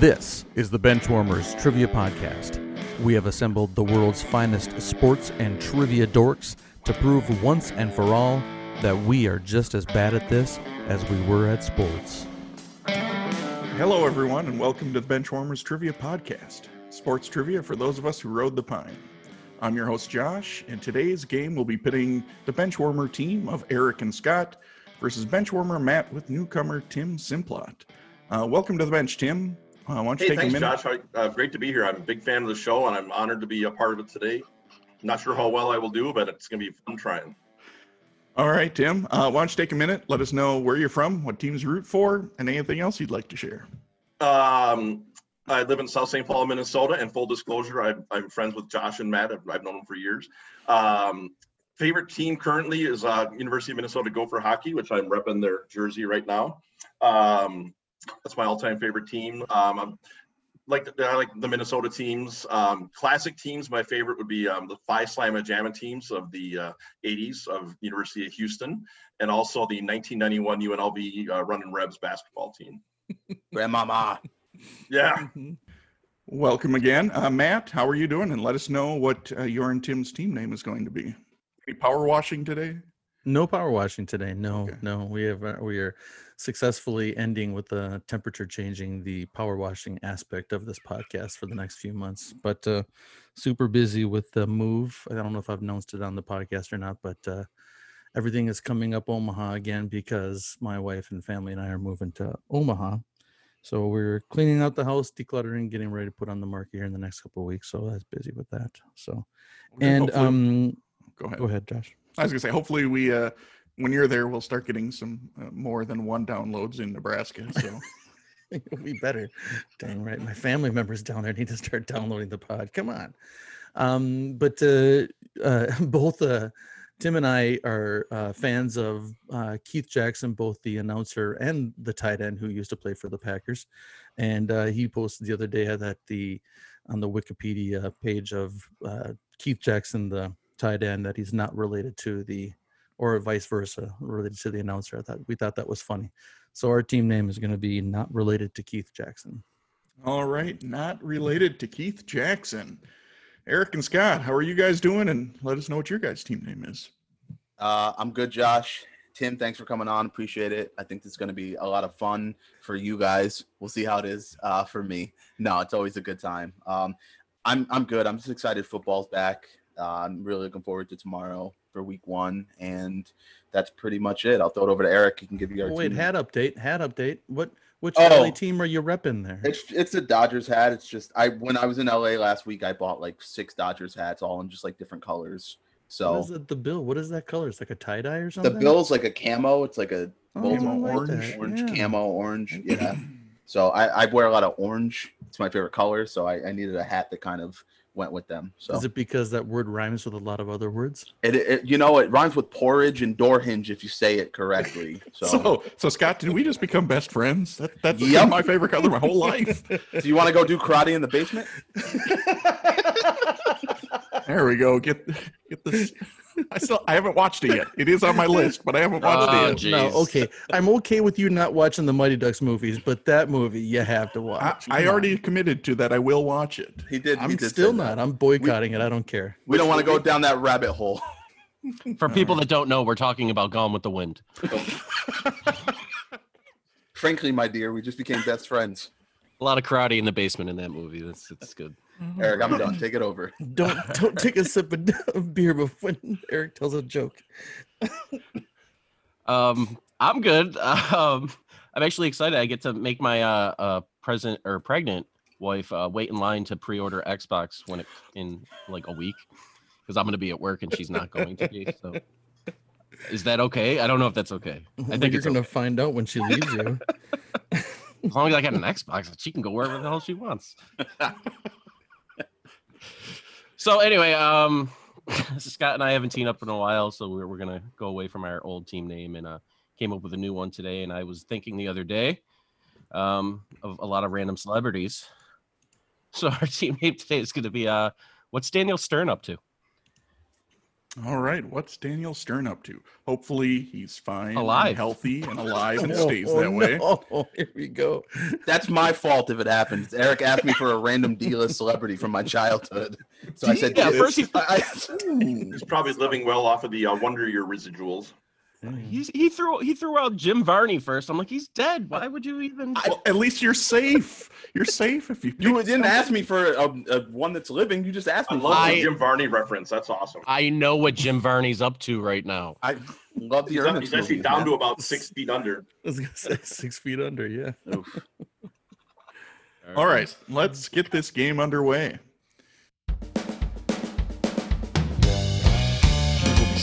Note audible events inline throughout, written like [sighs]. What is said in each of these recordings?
This is the Benchwarmers Trivia Podcast. We have assembled the world's finest sports and trivia dorks to prove once and for all that we are just as bad at this as we were at sports. Hello, everyone, and welcome to the Benchwarmers Trivia Podcast, sports trivia for those of us who rode the pine. I'm your host, Josh, and today's game will be pitting the Benchwarmer team of Eric and Scott versus Benchwarmer Matt with newcomer Tim Simplot. Uh, welcome to the bench, Tim. Uh, why don't you Hey, take thanks, a minute? Josh. How- Uh, great to be here. I'm a big fan of the show, and I'm honored to be a part of it today. Not sure how well I will do, but it's going to be fun trying. All right, Tim. Uh, why don't you take a minute? Let us know where you're from, what teams you root for, and anything else you'd like to share. Um, I live in South St. Paul, Minnesota, and full disclosure, I'm, I'm friends with Josh and Matt. I've, I've known them for years. Um, favorite team currently is uh, University of Minnesota Gopher Hockey, which I'm repping their jersey right now. Um, that's my all-time favorite team. Um, I'm, like the, I like the Minnesota teams. Um, classic teams. My favorite would be um, the Phi Slamma Jamma teams of the uh, 80s of University of Houston, and also the 1991 UNLV uh, Running Rebs basketball team. [laughs] Grandmama. Yeah. [laughs] Welcome again. Uh, Matt, how are you doing? And let us know what uh, your and Tim's team name is going to be. Any power washing today? No power washing today. No, Okay. no. We have uh, we are successfully ending with the temperature changing the power washing aspect of this podcast for the next few months. But uh, super busy with the move. I don't know if I've announced it on the podcast or not, but uh, everything is coming up Omaha again because my wife and family and I are moving to Omaha. So we're cleaning out the house, decluttering, getting ready to put on the market here in the next couple of weeks. So that's busy with that. So and um, go ahead. go ahead, Josh. I was gonna say, hopefully we, uh, when you're there, we'll start getting some uh, more than one downloads in Nebraska. So [laughs] it'll be better. Dang right. My family members down there need to start downloading the pod. Come on. Um, but uh, uh, [laughs] both uh, Tim and I are uh, fans of uh, Keith Jackson, both the announcer and the tight end who used to play for the Packers. And uh, he posted the other day that the on the Wikipedia page of uh, Keith Jackson, the tight end, that he's not related to the, or vice versa, related to the announcer. I thought we thought that was funny. So our team name is going to be not related to Keith Jackson. all right, not related to Keith Jackson. Eric and Scott, how are you guys doing? And let us know what your guys' team name is. Uh, I'm good, Josh. Tim, thanks for coming on. Appreciate it. I think this is going to be a lot of fun for you guys. We'll see how it is uh, for me. No, it's always a good time. Um, I'm I'm good. I'm just excited. Football's back. Uh, I'm really looking forward to tomorrow for Week One, and that's pretty much it. I'll throw it over to Eric. He can give you our Oh, wait, team. hat update, hat update. What which Oh. LA team are you repping there? It's it's a Dodgers hat. It's just I when I was in LA last week, I bought like six Dodgers hats, all in just like different colors. So is it? The bill? What is that color? It's like a tie dye or something. the bill's like a camo. It's like a Oh, I like orange, orange yeah. camo orange. Yeah. [clears throat] So I, I wear a lot of orange. It's my favorite color. So I, I needed a hat that kind of went with them. So Is it because that word rhymes with a lot of other words? it, it you know it rhymes with porridge and door hinge if you say it correctly. [laughs] So, So, so Scott, did we just become best friends? That, that's Yep. my favorite color my whole life. [laughs] do you want to go do karate in the basement? [laughs] There we go. Get get this. [laughs] I still I haven't watched it yet. It is on my list, but I haven't watched Oh, it yet. gee. No, okay. I'm okay with you not watching the Mighty Ducks movies, but that movie you have to watch. I Come already committed to that. I will watch it. He did. I'm did say still that. not. I'm boycotting it. I don't care. We don't want to go down that rabbit hole. [laughs] For people that don't know, we're talking about Gone with the Wind. Frankly, my dear, we just became best friends. A lot of karate in the basement in that movie. That's it's good. Eric, I'm done. Take it over. [laughs] Don't don't take a sip of- [laughs] of beer before [laughs] Eric tells a joke. Um, I'm good. Um, I'm actually excited. I get to make my uh, uh present or pregnant wife uh, wait in line to pre-order Xbox when it in like a week because I'm gonna be at work and she's not going to be. So, is that okay? I don't know if that's okay. I Well, think you're gonna okay. find out when she leaves you. as long as I got an Xbox, she can go wherever the hell she wants. So anyway, um, [laughs] Scott and I haven't teamed up in a while, so we're, we're gonna go away from our old team name and uh, came up with a new one today. And I was thinking the other day um, of a lot of random celebrities. [laughs] So our team name today is gonna be uh, what's Daniel Stern up to? All right, what's Daniel Stern up to? Hopefully, he's fine, and healthy, and [laughs] alive, and Oh, stays [laughs] oh, that way. no. Here we go. That's my fault if it happens. Eric asked me for a random D-list celebrity from my childhood, so I said, Yeah, "Yes." first he- [laughs] I- He's probably living well off of the uh, Wonder Year residuals. Mm-hmm. He's he threw he threw out Jim Varney first. I'm like, he's dead. Why would you even? Well, at least you're safe. You're safe if you. you didn't someone. ask me for a, a one that's living. You just asked I me. love for the Jim Varney reference. That's awesome. I know what Jim Varney's up to right now. I love the He's, Ernest he's actually movies, down man. to about six feet under. I was gonna say six feet under. Yeah. Oof. All right, let's get this game underway.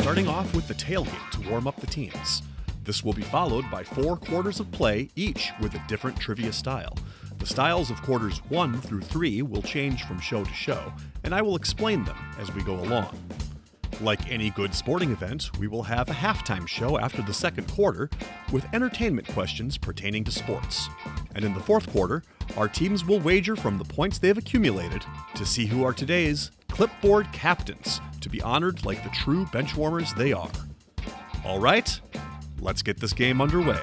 Starting off with the tailgate to warm up the teams. This will be followed by four quarters of play, each with a different trivia style. The styles of quarters one through three will change from show to show, and I will explain them as we go along. Like any good sporting event, we will have a halftime show after the second quarter with entertainment questions pertaining to sports. And in the fourth quarter, our teams will wager from the points they've accumulated to see who are today's clipboard captains to be honored like the true benchwarmers they are. All right, let's get this game underway.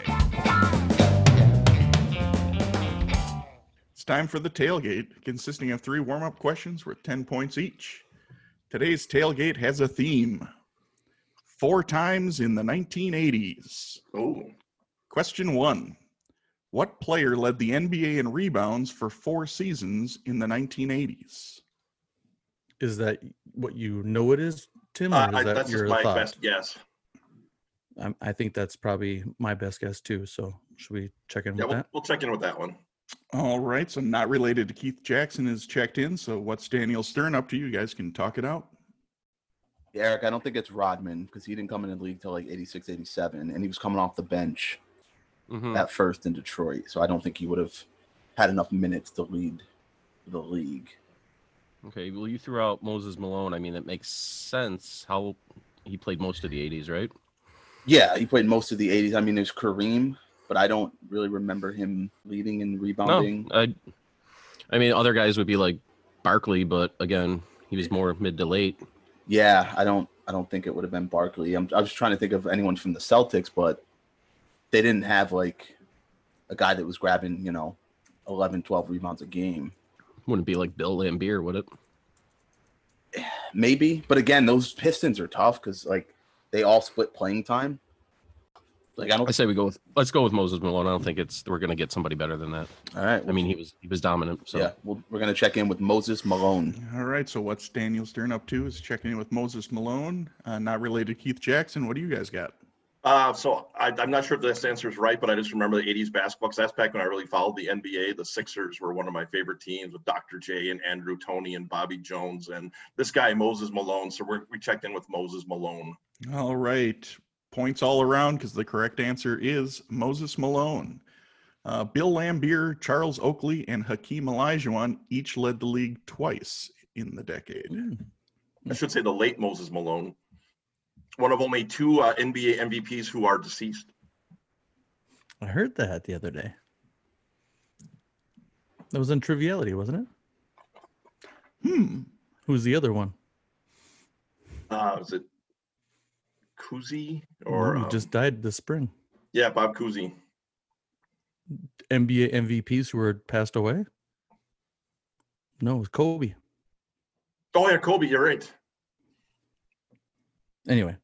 It's time for the tailgate, consisting of three warm up questions worth 10 points each. Today's tailgate has a theme four times in the 1980s. Oh, Question one What player led the NBA in rebounds for four seasons in the 1980s? Is that what you know it is, Tim, or uh, is I, that that's just your my thought? best guess. I'm, I think that's probably my best guess too. So should we check in Yeah, with we'll, that? we'll check in with that one. All right, so not related to Keith Jackson is checked in. So what's Daniel Stern up to? You guys can talk it out. Eric, I don't think it's Rodman because he didn't come in the league till like 86, 87, and he was coming off the bench Mhm. at first in Detroit. So I don't think he would have had enough minutes to lead the league. Okay, well, you threw out Moses Malone. I mean, it makes sense how he played most of the 80s, right? Yeah, he played most of the 80s. I mean, there's Kareem, but I don't really remember him leading and rebounding. No, I, I mean, other guys would be like Barkley, but again, he was more mid to late. Yeah, I don't. I don't think it would have been Barkley. I'm, I was trying to think of anyone from the Celtics, but they didn't have like a guy that was grabbing, you know, 11, 12 rebounds a game. Wouldn't be like Bill Laimbeer, would it? Maybe, but again, those Pistons are tough because like they all split playing time. Like I don't. I say we go with let's go with Moses Malone. I don't think it's we're gonna get somebody better than that. all right. I mean, he was he was dominant. So yeah, well, we're gonna check in with Moses Malone. All right, so what's Daniel Stern up to? Is checking in with Moses Malone, uh, not related to Keith Jackson. What do you guys got? Uh, so I, I'm not sure if this answer is right, but I just remember the 80s basketball because that's back when I really followed the NBA. The Sixers were one of my favorite teams with Dr. J and Andrew Toney and Bobby Jones and this guy Moses Malone. So we're, we checked in with Moses Malone. All right, points all around because the correct answer is Moses Malone. Uh, Bill Laimbeer, Charles Oakley, and Hakeem Olajuwon each led the league twice in the decade. Hmm. I should say the late Moses Malone, one of only two uh, NBA MVPs who are deceased. I heard that the other day. That was in Triviality, wasn't it? Hmm. Who's the other one? Uh, is it Cousy Or or he um, just died this spring. yeah, Bob Cousy. NBA MVPs who were passed away. No, it was Kobe. Oh yeah, Kobe. You're right. Anyway,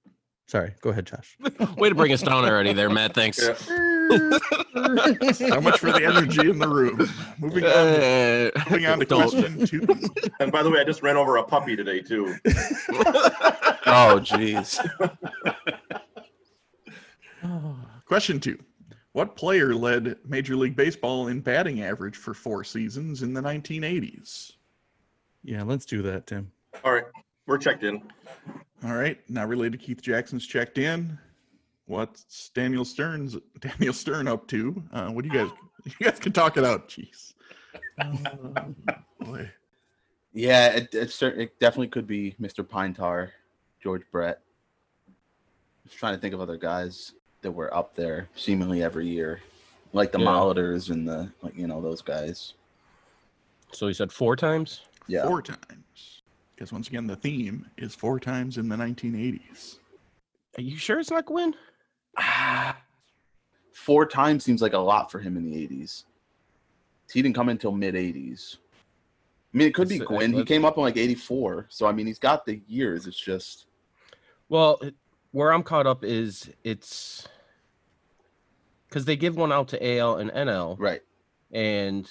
sorry. Go ahead, Josh. [laughs] way to bring us down already, there, Matt. Thanks. Yeah. [laughs] How much for the energy in the room? Moving on. Uh, Moving on to don't- question two. [laughs] And by the way, I just ran over a puppy today too. Oh, jeez. Question two. What player led Major League Baseball in batting average for four seasons in the 1980s? yeah, let's do that, Tim. All right, we're checked in. All right, now related to Keith Jackson's checked in. What's Daniel Stern's [laughs] Daniel Stern up to? Uh, what do you guys? [laughs] You guys can talk it out. Jeez. [laughs] Boy. Yeah, it, it, cer- it definitely could be Mr. Pine Tar, George Brett. Just trying to think of other guys that were up there seemingly every year, like the Yeah. Molitors and the like, you know, those guys. so he said four times. Yeah, Four times. Because once again, the theme is four times in the 1980s. Are you sure it's not Gwynn? [sighs] Four times seems like a lot for him in the 80s. He didn't come until mid 80s. I mean, it could be Let's- Gwynn. He came up in like 84. So, I mean, he's got the years. It's just, Well, it- where I'm caught up is it's because they give one out to AL and NL, right. and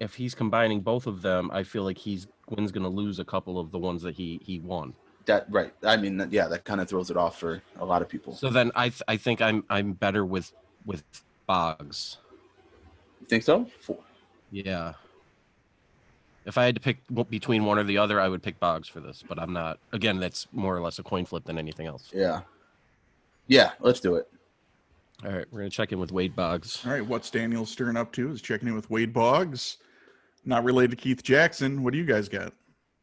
if he's combining both of them, I feel like he's Gwynn's going to lose a couple of the ones that he he won. That, right. I mean, yeah, that kind of throws it off for a lot of people. So then I th- I think I'm I'm better with with Boggs. You think so? Four. Yeah. If I had to pick between one or the other, I would pick Boggs for this, but I'm not. Again, that's more or less a coin flip than anything else. Yeah. Yeah, let's do it. All right, we're gonna check in with Wade Boggs. All right, what's Daniel Stern up to? Is checking in with Wade Boggs. Not related to Keith Jackson. What do you guys got?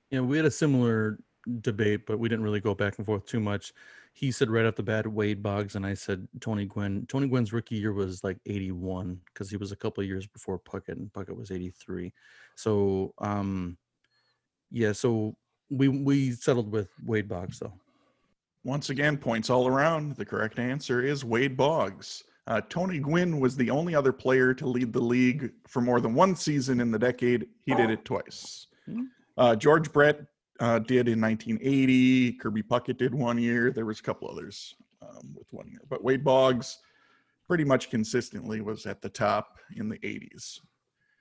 Yeah, we had a similar debate, but we didn't really go back and forth too much. He said right off the bat Wade Boggs, and I said Tony Gwynn. Tony Gwynn's rookie year was like 81 because he was a couple of years before Puckett, and Puckett was 83. So, um, yeah, so we we settled with Wade Boggs though. Once again, points all around. The correct answer is Wade Boggs. Uh, Tony Gwynn was the only other player to lead the league for more than one season in the decade. He did it twice. Hmm. Uh, George Brett uh, did in 1980. Kirby Puckett did one year. There was a couple others um, with one year, but Wade Boggs pretty much consistently was at the top in the 80s.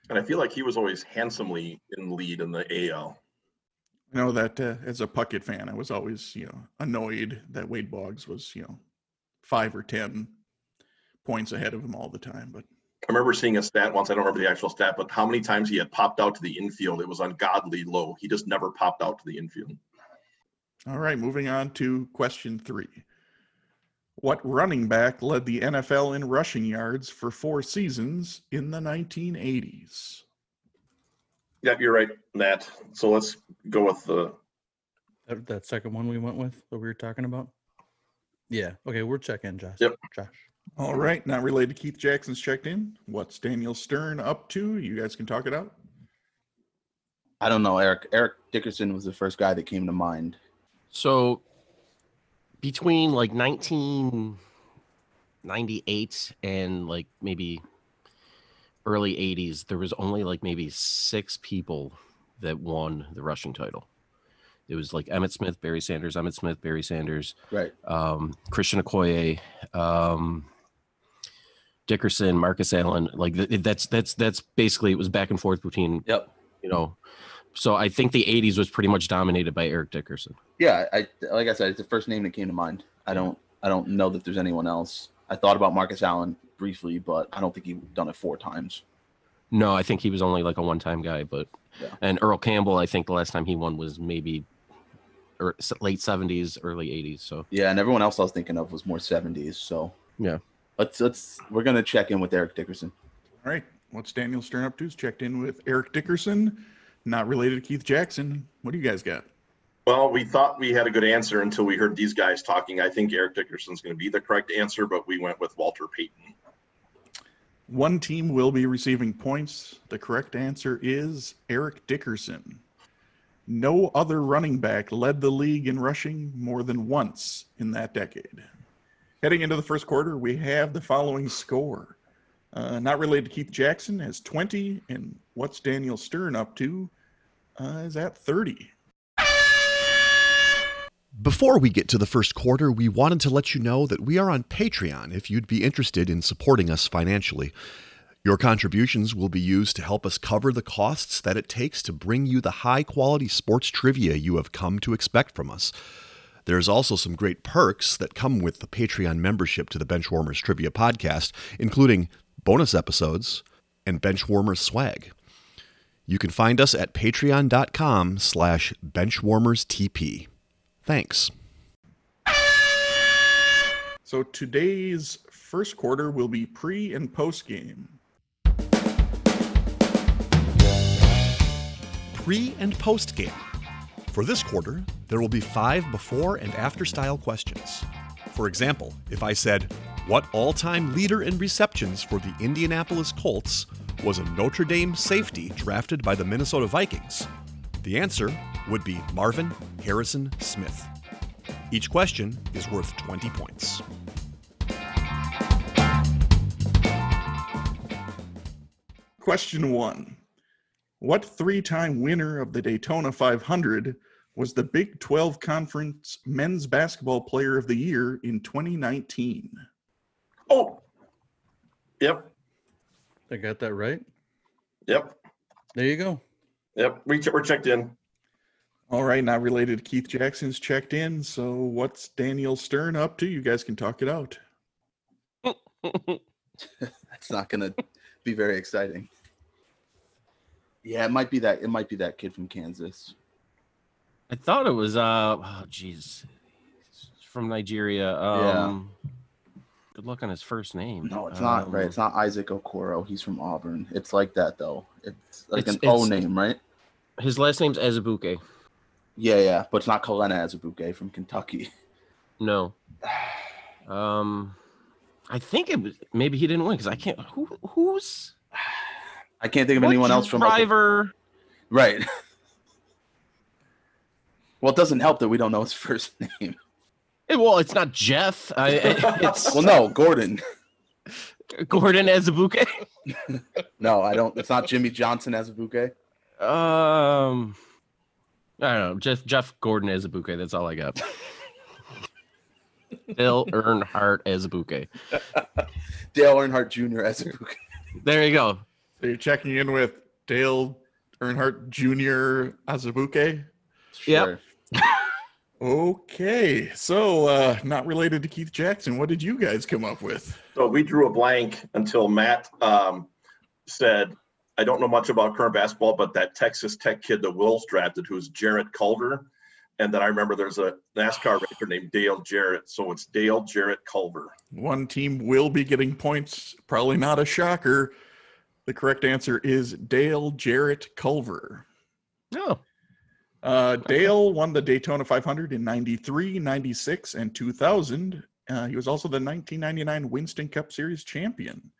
And I feel like he was always handsomely in lead in the AL. I know that uh, as a Puckett fan, I was always, you know, annoyed that Wade Boggs was, you know, five or ten points ahead of him all the time. But I remember seeing a stat once. I don't remember the actual stat, but how many times he had popped out to the infield? It was ungodly low. He just never popped out to the infield. all right, moving on to question three. What running back led the NFL in rushing yards for four seasons in the 1980s? Yeah, you're right, Matt. So let's go with the. That, that second one we went with that we were talking about. Yeah. Okay, we're checking, Josh. Yep. Josh. All right, not related to Keith Jackson's checked in. What's Daniel Stern up to? You guys can talk it out. I don't know, Eric. Eric Dickerson was the first guy that came to mind. So between like 1998 and like maybe early 80s, there was only like maybe six people that won the rushing title. It was like Emmitt Smith, Barry Sanders, Emmitt Smith, Barry Sanders, Right. um, Christian Okoye, um, Dickerson, Marcus Allen. Like th- that's that's that's basically it was back and forth between Yep. you know. So I think the 80s was pretty much dominated by Eric Dickerson. Yeah, I like I said, it's the first name that came to mind. I don't I don't know that there's anyone else. I thought about Marcus Allen briefly, but I don't think he done it four times. No, I think he was only like a one-time guy, but Yeah. and Earl Campbell, I think the last time he won was maybe Er, or late 70s, early 80s. So Yeah, and everyone else I was thinking of was more 70s. So Yeah. let's let's we're gonna check in with Eric Dickerson. All right, what's Daniel Stern up to? Is checked in with Eric Dickerson, not related to Keith Jackson. What do you guys got? Well, we thought we had a good answer until we heard these guys talking. I think Eric Dickerson's going to be the correct answer, but we went with Walter Payton. One team will be receiving points. The correct answer is Eric Dickerson. No other running back led the league in rushing more than once in that decade. Heading into the first quarter, we have the following score. Uh, not related to Keith Jackson has 20, and what's Daniel Stern up to uh, is at 30. Before we get to the first quarter, we wanted to let you know that we are on Patreon if you'd be interested in supporting us financially. Your contributions will be used to help us cover the costs that it takes to bring you the high quality sports trivia you have come to expect from us. There's also some great perks that come with the Patreon membership to the Benchwarmers Trivia Podcast, including bonus episodes and Benchwarmers swag. You can find us at patreon.com slash benchwarmerstp. Thanks. So today's first quarter will be pre and post game. Pre and post game. For this quarter, there will be five before and after style questions. For example, if I said, What all time leader in receptions for the Indianapolis Colts was a Notre Dame safety drafted by the Minnesota Vikings? The answer would be Marvin Harrison Smith. Each question is worth 20 points. Question one What three time winner of the Daytona 500 was the Big 12 Conference Men's Basketball Player of the Year in 2019? Oh. Yep. I got that right. Yep. There you go. Yep. We ch- we're checked in. All right, not related to Keith Jackson's checked in. So, what's Daniel Stern up to? You guys can talk it out. [laughs] That's not gonna be very exciting. Yeah, it might be that. It might be that kid from Kansas. I thought it was uh oh jeez. From Nigeria. Um good luck on his first name. No, it's not right. Um, It's not Isaac Okoro. He's from Auburn. It's like that though. It's like It's- an O name, right? His last name's Ezebuke. Yeah, yeah, but it's not Kalena Azubuike from Kentucky. No. [sighs] Um I think it was maybe he didn't win because I can't who who's I can't think of what anyone else from Oklahoma- driver. Right. [laughs] well, it doesn't help that we don't know his [laughs] first name. Eh, Well, it's not Jeff. I, [laughs] it's Well, no, Gordon. Gordon Ezebuke. No, I don't. It's not Jimmie Johnson Azubuike. Um, I don't know. Jeff Jeff Gordon Ezebuke. That's all I got. Bill Earnhardt Ezebuke. Dale Earnhardt Jr. Azubuike. There you go. So, you're checking in with Dale Earnhardt Jr. Azubuike? Yep. [laughs] Okay, so uh, not related to Keith Jackson. What did you guys come up with? So we drew a blank until Matt um, said, I don't know much about current basketball, but that Texas Tech kid that Wolves drafted, who's Jarrett Culver. And then I remember there's a NASCAR racer named Dale Jarrett. So it's Dale Jarrett Culver. One team will be getting points. Probably not a shocker. The correct answer is Dale Jarrett Culver. No. Uh, Dale won the Daytona 500 in 93, 96, and 2000. Uh, he was also the 1999 Winston Cup Series champion.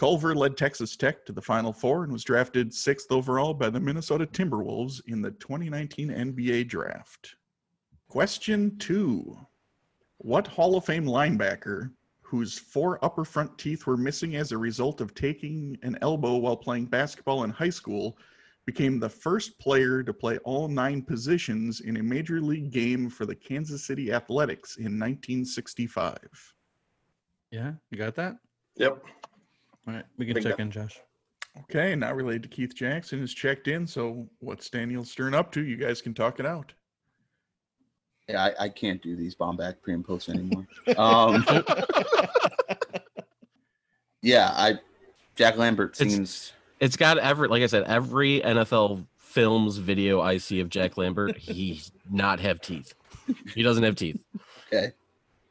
Culver led Texas Tech to the Final Four and was drafted sixth overall by the Minnesota Timberwolves in the 2019 NBA draft. Question two What Hall of Fame linebacker, whose four upper front teeth were missing as a result of taking an elbow while playing basketball in high school, became the first player to play all nine positions in a major league game for the Kansas City Athletics in 1965. Yeah, you got that? Yep. All right, we can Think check that- in, Josh. Okay, not related to Keith Jackson is checked in. So what's Daniel Stern up to? You guys can talk it out. Yeah, I, I can't do these Bomback pre and post anymore. um, [laughs] yeah, I Jack Lambert It's- seems It's got every, like I said, every NFL films video I see of Jack Lambert, he's not have teeth. He doesn't have teeth. okay.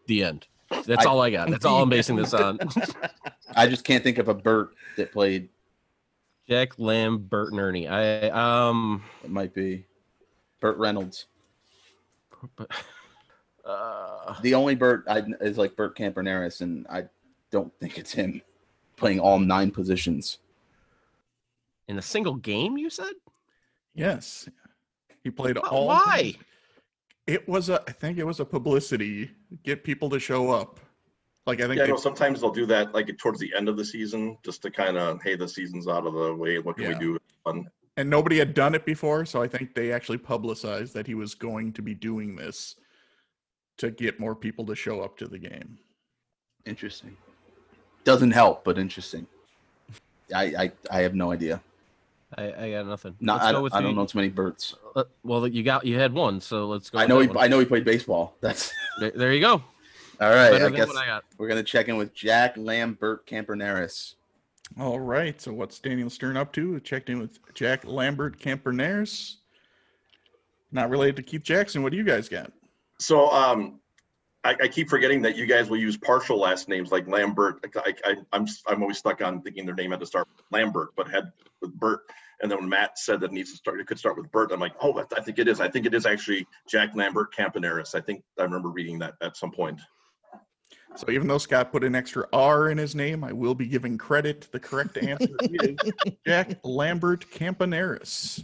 The end. That's I- all I got. That's all I'm basing this on. [laughs] I just can't think of a Burt that played. Jack Lambert and Ernie. I um It might be Burt Reynolds. But, [laughs] uh The only Bert I is like Bert Campernaris, and I don't think it's him playing all nine positions. in a single game, you said? Yes, he played Wh- all. Why? It was a. I think it was a publicity get people to show up. Like I think Yeah, I they- know sometimes they'll do that like towards the end of the season just to kind of, hey, the season's out of the way. What can Yeah. we do? Fun. And nobody had done it before, so I think they actually publicized that he was going to be doing this to get more people to show up to the game. Interesting. Doesn't help, but interesting. I I, I have no idea. I, I got nothing. No, I, go don't- with I don't the- know too many Burts. uh, well, you got you had one, so let's go. I know he one. I know he played baseball. [laughs] That's There, there you go. all right. Better I guess what I got. we're gonna check in with Jack Lambert Campernaris. All right. So what's Daniel Stern up to? Checked in with Jack Lambert Campernares. Not related to Keith Jackson. What do you guys got? So um, I, I keep forgetting that you guys will use partial last names like Lambert. I, I, I'm I'm always stuck on thinking their name had to start with Lambert, but had with Bert. And then when Matt said that it needs to start, it could start with Bert. I'm like, oh, I think it is. I think it is actually Jack Lambert Campaneris. I think I remember reading that at some point. So even though Scott put an extra R in his name, I will be giving credit. The correct answer is [laughs] Jack Lambert Campaneris.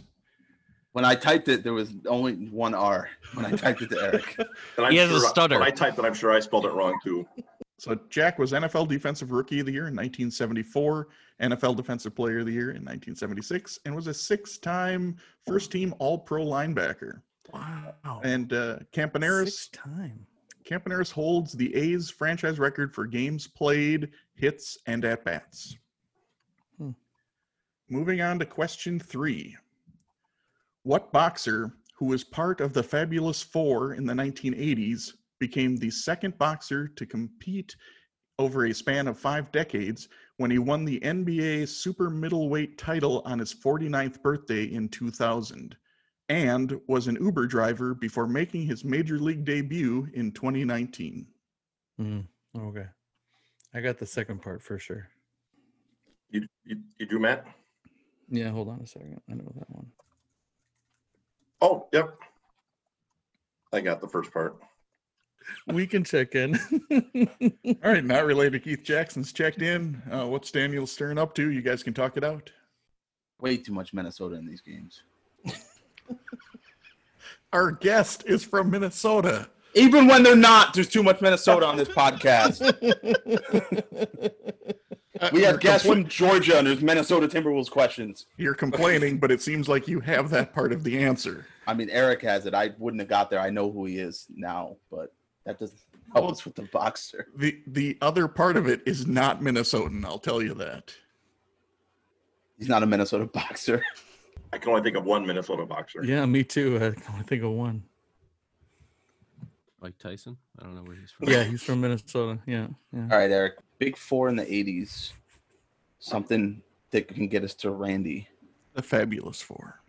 When I typed it, there was only one R when I typed it to Eric. [laughs] And I'm He has a sure, stutter. When I typed it, I'm sure I spelled it wrong too. So Jack was NFL Defensive Rookie of the Year in 1974, NFL Defensive Player of the Year in 1976, and was a six-time first-team All-Pro linebacker. Wow. And uh, Campaneris Six time. Campaneris holds the A's franchise record for games played, hits, and at bats. Hmm. Moving on to question three. What boxer who was part of the Fabulous Four in the 1980s became the second boxer to compete over a span of five decades when he won the NBA super middleweight title on his 49th birthday in 2000? And was an Uber driver before making his major league debut in 2019. Mm, okay. I got the second part for sure. You, you, you do, Matt? Yeah, hold on a second. I know that one. Oh, yep. I got the first part. We can check in. [laughs] All right, not related. Keith Jackson's checked in. Uh, what's Daniel Stern up to? You guys can talk it out. Way too much Minnesota in these games. Our guest is from Minnesota. Even when they're not, there's too much Minnesota on this podcast. [laughs] Uh, We have guests compla- from Georgia and there's Minnesota Timberwolves questions. You're complaining, but it seems like you have that part of the answer. I mean, Eric has it. I wouldn't have got there. I know who he is now, but that doesn't help us with the boxer. The the other part of it is not Minnesotan. I'll tell you that. He's not a Minnesota boxer. [laughs] I can only think of one Minnesota boxer. yeah, me too. I can only think of one. Mike Tyson. I don't know where he's from. Yeah, he's from Minnesota. Yeah, yeah. All right, Eric. Big four in the 80s. Something that can get us to Randy. The Fabulous Four.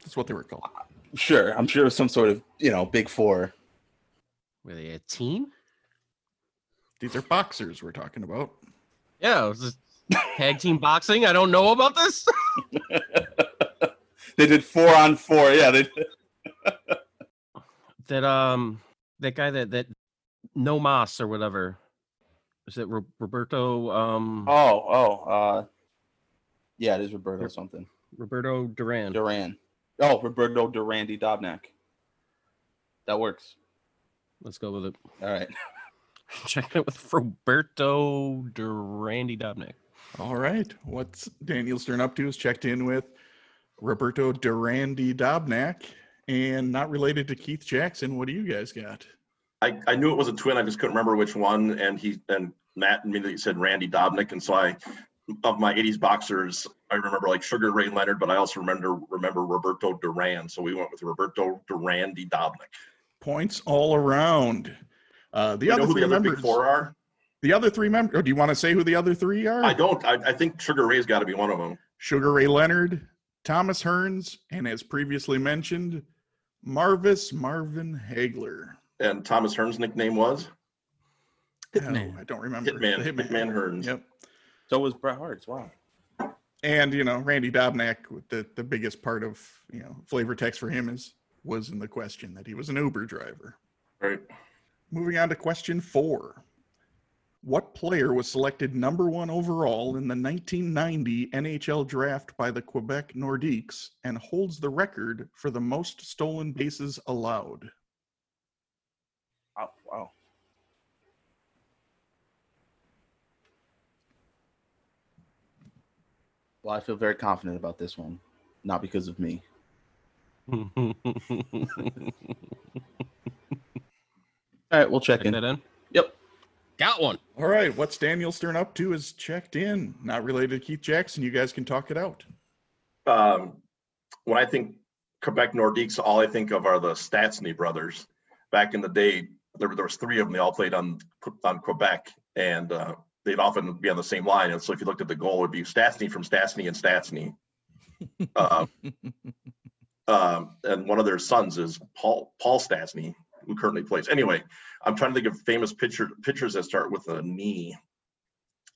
That's what they were called. Sure. I'm sure some sort of, you know, big four. Were they a team? These are boxers we're talking about. Yeah, it was just tag team boxing. I don't know about this. [laughs] They did four on four. Yeah. They, [laughs] that um, that guy that that no mas or whatever. Is it Ro- Roberto? Um, oh, oh. Uh, yeah, it is Roberto something. Roberto Duran. Duran. Oh, Roberto Durandy Dobnak. That works. Let's go with it. All right. [laughs] Checking it with Roberto Durandy Dobnak. All right. What's Daniel Stern up to is checked in with Roberto Durandi Dobnak and not related to Keith Jackson. What do you guys got? I, I knew it was a twin. I just couldn't remember which one. And he and Matt immediately said Randy Dobnak. And so I, of my 80s boxers, I remember like Sugar Ray Leonard, but I also remember remember Roberto Duran. So we went with Roberto Durandi Dobnak. Points all around. Uh, the You other know who three the other members. big four are? The other three members. Or oh, do you want to say who the other three are? I don't. I, I think Sugar Ray's got to be one of them. Sugar Ray Leonard, Thomas Hearns, and as previously mentioned, Marvis Marvin Hagler. And Thomas Hearn's nickname was Hitman. Oh, I don't remember. Hitman. The Hitman Hearns. Yep. So was Bret Hart's. Wow. And you know, Randy Dobnak, with the the biggest part of you know flavor text for him is was in the question that he was an Uber driver. Right. Moving on to question four. What player was selected number one overall in the 1990 NHL draft by the Quebec Nordiques and holds the record for the most stolen bases allowed? Oh, wow. Well, I feel very confident about this one. Not because of me. [laughs] All right, we'll check Check in. that in. Yep. Got one. All right, what's Daniel Stern up to is checked in. Not related to Keith Jackson. You guys can talk it out. Um, when I think Quebec Nordiques, all I think of are the Stastny brothers. Back in the day, there, there was three of them. They all played on on Quebec, and uh, they'd often be on the same line. And so if you looked at the goal, it would be Stastny from Stastny and Stastny. [laughs] Uh, um, and one of their sons is Paul Paul Stastny, who currently plays. Anyway, I'm trying to think of famous pitcher pitchers that start with a knee.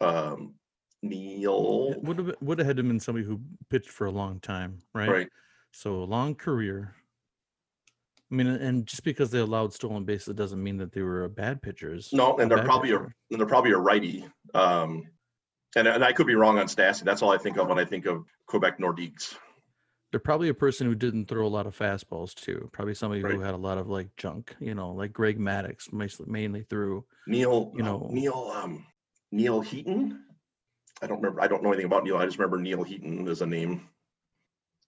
Um, Neil, Would have would have had to been somebody who pitched for a long time, right? right? So a long career. I mean, and just because they allowed stolen bases doesn't mean that they were a bad pitchers. No, and they're probably a and they're probably a righty. Um, and and I could be wrong on Stassi. That's all I think of when I think of Quebec Nordiques. They're probably a person who didn't throw a lot of fastballs too. Probably somebody who had a lot of like junk, you know, like Greg Maddux mainly threw. Neil, You uh, know- Neil, um, Neil Heaton. I don't remember. I don't know anything about Neil. I just remember Neil Heaton as a name.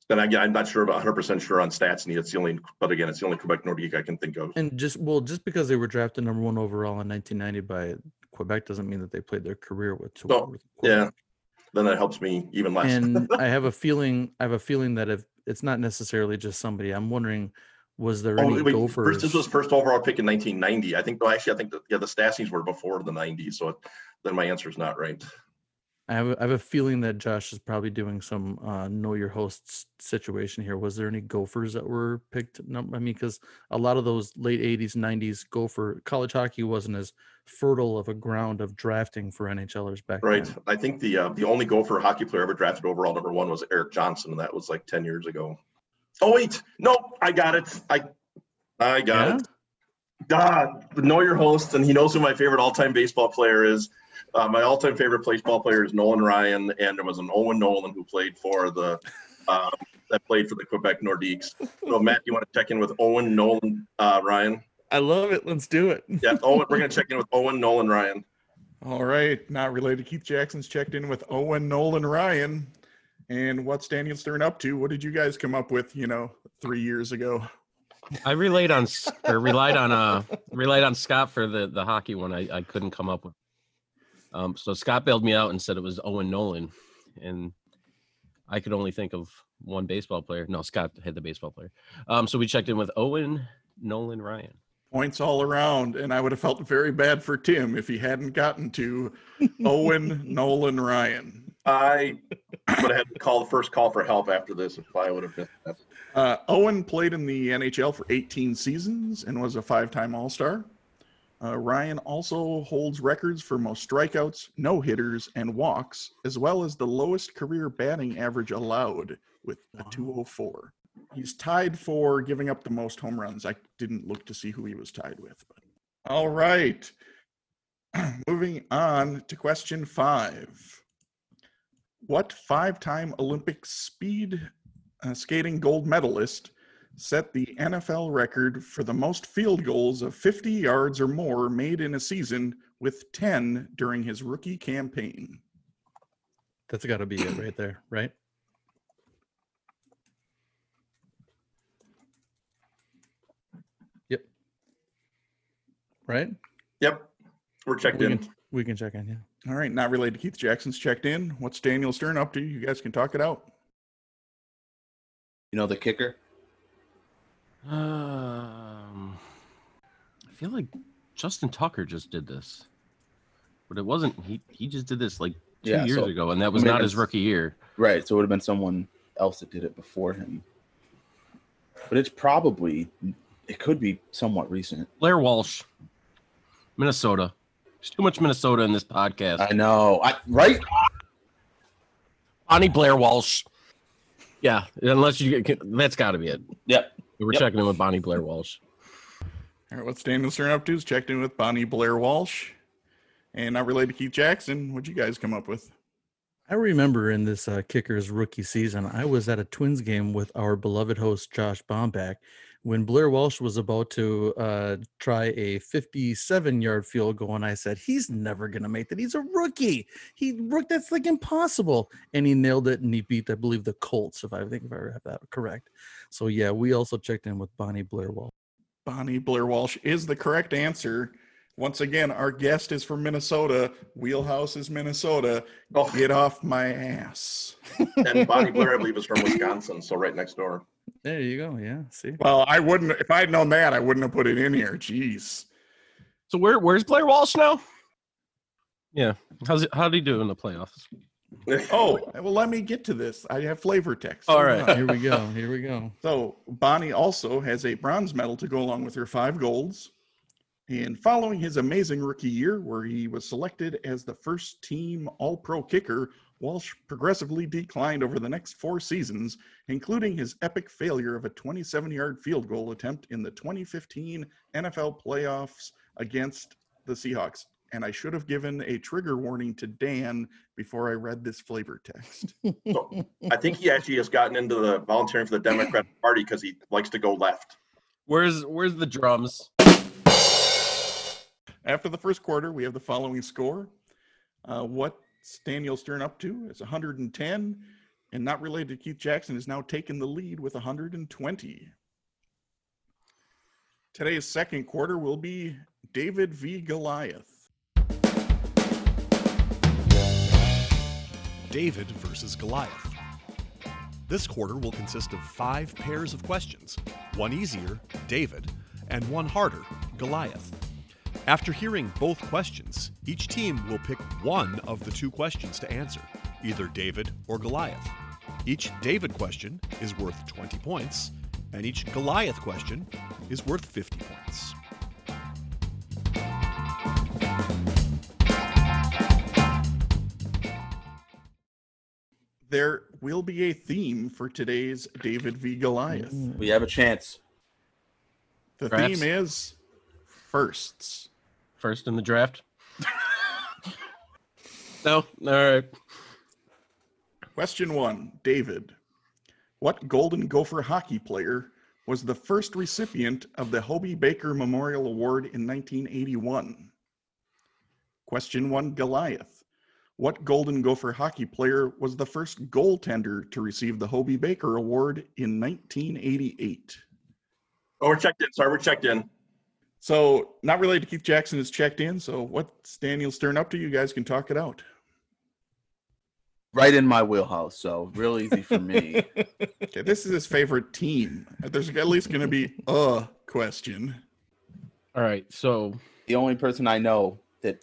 Then again, I'm not sure about 100 percent sure on stats. Neil, it's the only, but again, it's the only Quebec Nordique I can think of. And just well, just because they were drafted number one overall in 1990 by Quebec doesn't mean that they played their career with. No, with yeah. Then that helps me even less. and I have a [laughs] feeling I have a feeling that if it's not necessarily just somebody, I'm wondering, was there Oh, any wait, gophers? first, this was first overall pick in 1990. I think. No, actually, I think that yeah, the Stassies were before the 90s. So then my answer is not right. I have, a- I have a feeling that Josh is probably doing some uh, know your hosts situation here. Was there any gophers that were picked? Num- I mean, because a lot of those late 80s, 90s gopher college hockey wasn't as fertile of a ground of drafting for NHLers back Right. then. I think the uh, the only Gopher hockey player ever drafted overall number one was Eric Johnson, and that was like 10 years ago. Oh wait, no, I got it. I I got Yeah? it. God, know your host, and he knows who my favorite all-time baseball player is. Uh, my all-time favorite baseball player is Nolan Ryan, and there was an Owen Nolan who played for the um, that played for the Quebec Nordiques. So Matt, you want to check in with Owen Nolan uh, Ryan? I love it. Let's do it. Yeah, Owen. We're gonna check in with Owen Nolan Ryan. All right, not related. Keith Jackson's checked in with Owen, Nolan, Ryan. And what's Daniel Stern up to? What did you guys come up with, you know, three years ago? I relied on or relied on uh relied on Scott for the the hockey one. I, I couldn't come up with. Um, so Scott bailed me out and said it was Owen Nolan, and I could only think of one baseball player. No, Scott had the baseball player. Um, so we checked in with Owen Nolan Ryan. Points all around. And I would have felt very bad for Tim if he hadn't gotten to [laughs] Owen, Nolan, Ryan. I would have had to call the first call for help after this if I would have missed that. Uh, Owen played in the NHL for 18 seasons and was a five time All Star. Uh, Ryan also holds records for most strikeouts, no hitters, and walks, as well as the lowest career batting average allowed with a 204. He's tied for giving up the most home runs. I didn't look to see who he was tied with. But. All right. [clears throat] Moving on to question five. What five time Olympic speed uh, skating gold medalist set the NFL record for the most field goals of 50 yards or more made in a season with 10 during his rookie campaign. That's got to be it right there, right? Yep. Right? Yep, we're checked We in. can, we can check in, yeah. All right, not related to Keith Jackson's checked in. What's Daniel Stern up to? You guys can talk it out. You know the kicker? Um, I feel like Justin Tucker just did this, but it wasn't. He he just did this like two Yeah, years so- ago, and that was not his rookie year. Right. So it would have been someone else that did it before him. But it's probably it could be somewhat recent. Blair Walsh, Minnesota. There's too much Minnesota in this podcast. I know. I right? Bonnie Blair Walsh. Yeah, unless you get that's got to be it. Yep. We're Yep. checking in with Bonnie Blair Walsh. All right, what's Daniel Stern up to? Is checked in with Bonnie Blair Walsh. And not related to Keith Jackson. What'd you guys come up with? I remember in this uh, Kickers rookie season, I was at a Twins game with our beloved host Josh Bomback when Blair Walsh was about to uh, try a 57-yard field goal, and I said, "He's never gonna make that. He's a rookie. He rook. That's like impossible." And he nailed it, and he beat, I believe, the Colts, if I think if I have that correct. So yeah, we also checked in with Bonnie Blair Walsh. Bonnie Blair Walsh is the correct answer. Once again, our guest is from Minnesota. Wheelhouse is Minnesota. Oh, Get off my ass. and Bonnie Blair, I believe, is from Wisconsin, so right next door. There you go. Yeah. See. Well, I wouldn't, if I'd known that, I wouldn't have put it in here. Jeez. So where where's Blair Walsh now? Yeah, how's it, how did he do in the playoffs? [laughs] Oh, well, let me get to this. I have flavor text. All Hold right. on. Here we go. Here we go. [laughs] So Bonnie also has a bronze medal to go along with her five golds. And following his amazing rookie year, where he was selected as the first team All Pro kicker, Walsh progressively declined over the next four seasons, including his epic failure of a 27 yard field goal attempt in the 2015 NFL playoffs against the Seahawks. and I should have given a trigger warning to Dan before I read this flavor text. [laughs] So I think he actually has gotten into the volunteering for the Democratic [laughs] Party because he likes to go left. Where's where's the drums? After the first quarter, we have the following score. Uh, what's Daniel Stern up to? It's 110, and not related to Keith Jackson is now taking the lead with 120. Today's second quarter will be David v. Goliath. David versus Goliath. This quarter will consist of five pairs of questions one easier, David, and one harder, Goliath. After hearing both questions, each team will pick one of the two questions to answer, either David or Goliath. Each David question is worth 20 points, and each Goliath question is worth 50 points. There will be a theme for today's David v. Goliath. We have a chance. The Perhaps. theme is firsts. First in the draft. no, all right. Question one David, what Golden Gopher hockey player was the first recipient of the Hobey Baker Memorial Award in 1981? Question one Goliath, what Golden Gopher hockey player was the first goaltender to receive the Hobey Baker Award in 1988? Oh, we're checked in. Sorry, we're checked in. So, not related to Keith Jackson is checked in. So, what's Daniel Stern up to? You guys can talk it out. Right in my wheelhouse, so real easy for me. [laughs] Okay, this is his favorite team. There's at least going to be a question. All right. So the only person I know that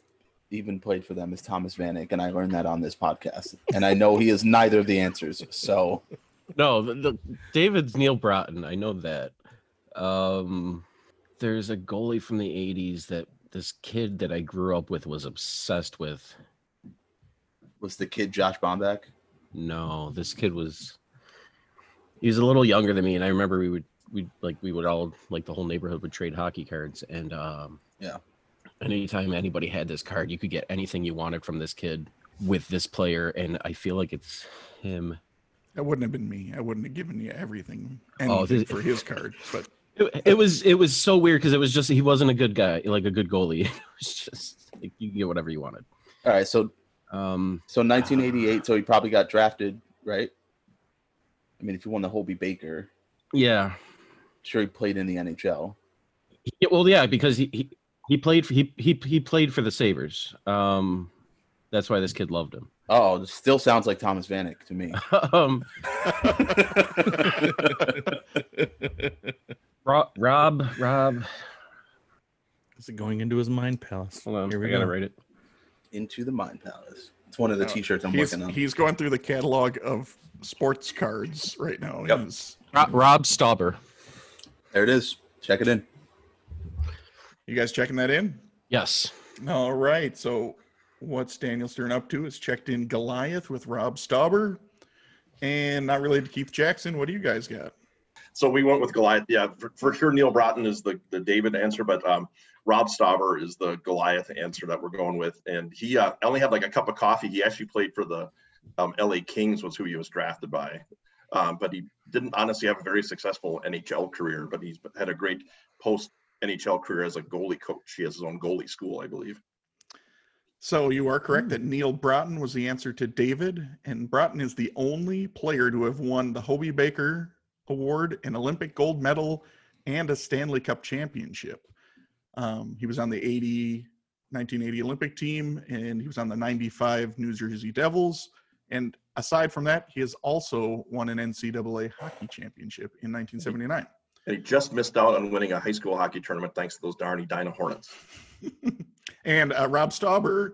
even played for them is Thomas Vanek, and I learned that on this podcast. And I know he is neither of the answers. So no, the, the David's Neal Broten. I know that. Um, there's a goalie from the '80s that this kid that I grew up with was obsessed with. was the kid Josh Bomback? No, this kid was. He was a little younger than me, and I remember we would we like we would all like the whole neighborhood would trade hockey cards, and um, Yeah. anytime anybody had this card, you could get anything you wanted from this kid with this player, and I feel like it's him. That wouldn't have been me. I wouldn't have given you everything, Oh, anything this- for his card. But It, it was it was so weird because it was just he wasn't a good guy, like a good goalie. [laughs] It was just like, you get whatever you wanted. All right, so Um, so 1988, so he probably got drafted, right? I mean, if you won the Hobey Baker, yeah, sure he played in the NHL. Yeah, well, yeah, because he he, he played for, he he he played for the Sabres. Um, that's why this kid loved him. Oh, this still sounds like Thomas Vanek to me. [laughs] um, [laughs] Rob, Rob, Rob. Is it going into his mind palace? Hold on, Here we I gotta go. write it. Into the Mind Palace. It's one of the No, T-shirts I'm he's, working on. he's going through the catalog of sports cards right now. Yep. He's- Rob, Robb Stauber. There it is. Check it in. you guys checking that in? Yes. All right. So, what's Daniel Stern up to? Is checked in Goliath with Robb Stauber, and not related to Keith Jackson. What do you guys got? So we went with Goliath. Yeah, for, for sure. Neal Broten is the, the David answer, but um, Robb Stauber is the Goliath answer that we're going with. And he uh, only had like a cup of coffee. He actually played for the um, LA Kings, was who he was drafted by. Um, but he didn't honestly have a very successful NHL career, but he's had a great post NHL career as a goalie coach. He has his own goalie school, I believe. So you are correct that Neal Broten was the answer to David, and Broten is the only player to have won the Hobey Baker Award, an Olympic gold medal, and a Stanley Cup championship. Um, he was on the 80, 1980 Olympic team, and he was on the 95 New Jersey Devils. And aside from that, he has also won an NCAA hockey championship in 1979. And he just missed out on winning a high school hockey tournament thanks to those darn Edina Hornets. [laughs] And uh, Robb Stauber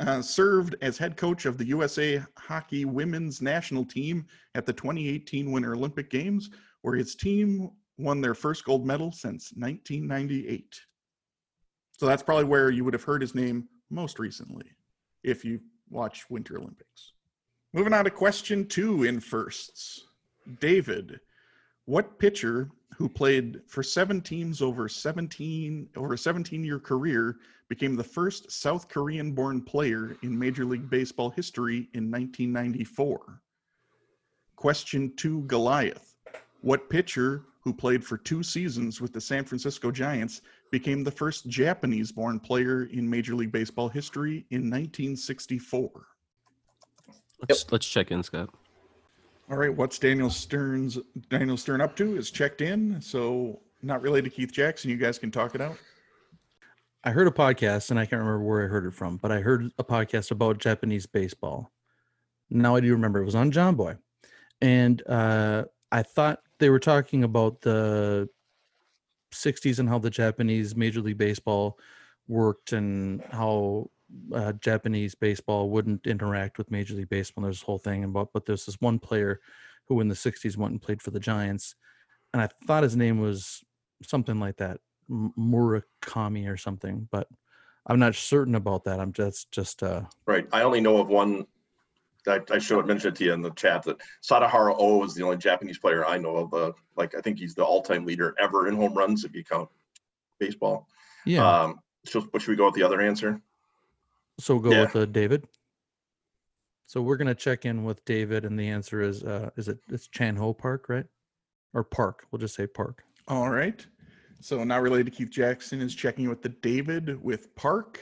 uh, served as head coach of the USA Hockey Women's National Team at the 2018 Winter Olympic Games, where his team won their first gold medal since 1998. So that's probably where you would have heard his name most recently if you watch Winter Olympics. Moving on to question two in firsts. David, what pitcher who played for seven teams over 17 over a 17 year career, became the first South Korean born player in Major League Baseball history in 1994? Question two Goliath. What pitcher who played for two seasons with the San Francisco Giants became the first Japanese born player in Major League Baseball history in 1964? Let's let's check in, Scott. All right, what's Daniel Stern's Daniel Stern up to is checked in. So not related to Keith Jackson. You guys can talk it out. I heard a podcast and I can't remember where I heard it from, but I heard a podcast about Japanese baseball. Now I do remember it was on Jomboy. And uh, I thought they were talking about the 60s and how the Japanese Major League Baseball worked and how uh, Japanese baseball wouldn't interact with Major League Baseball. And there's this whole thing about, but there's this one player who in the 60s went and played for the Giants. And I thought his name was something like that, Murakami or something, but I'm not certain about that. I'm just, just, uh, Right. I only know of one. I, I should have mentioned to you in the chat that Sadahara O is the only Japanese player I know of. Uh, like I think he's the all-time leader ever in home runs if you count baseball. yeah. Um, so, but should we go with the other answer? So we'll go Yeah. with uh, David. So we're gonna check in with David, and the answer is uh, is it it's Chan Ho Park, right? Or Park? We'll just say Park. All right. So not related to Keith Jackson is checking with the David with Park.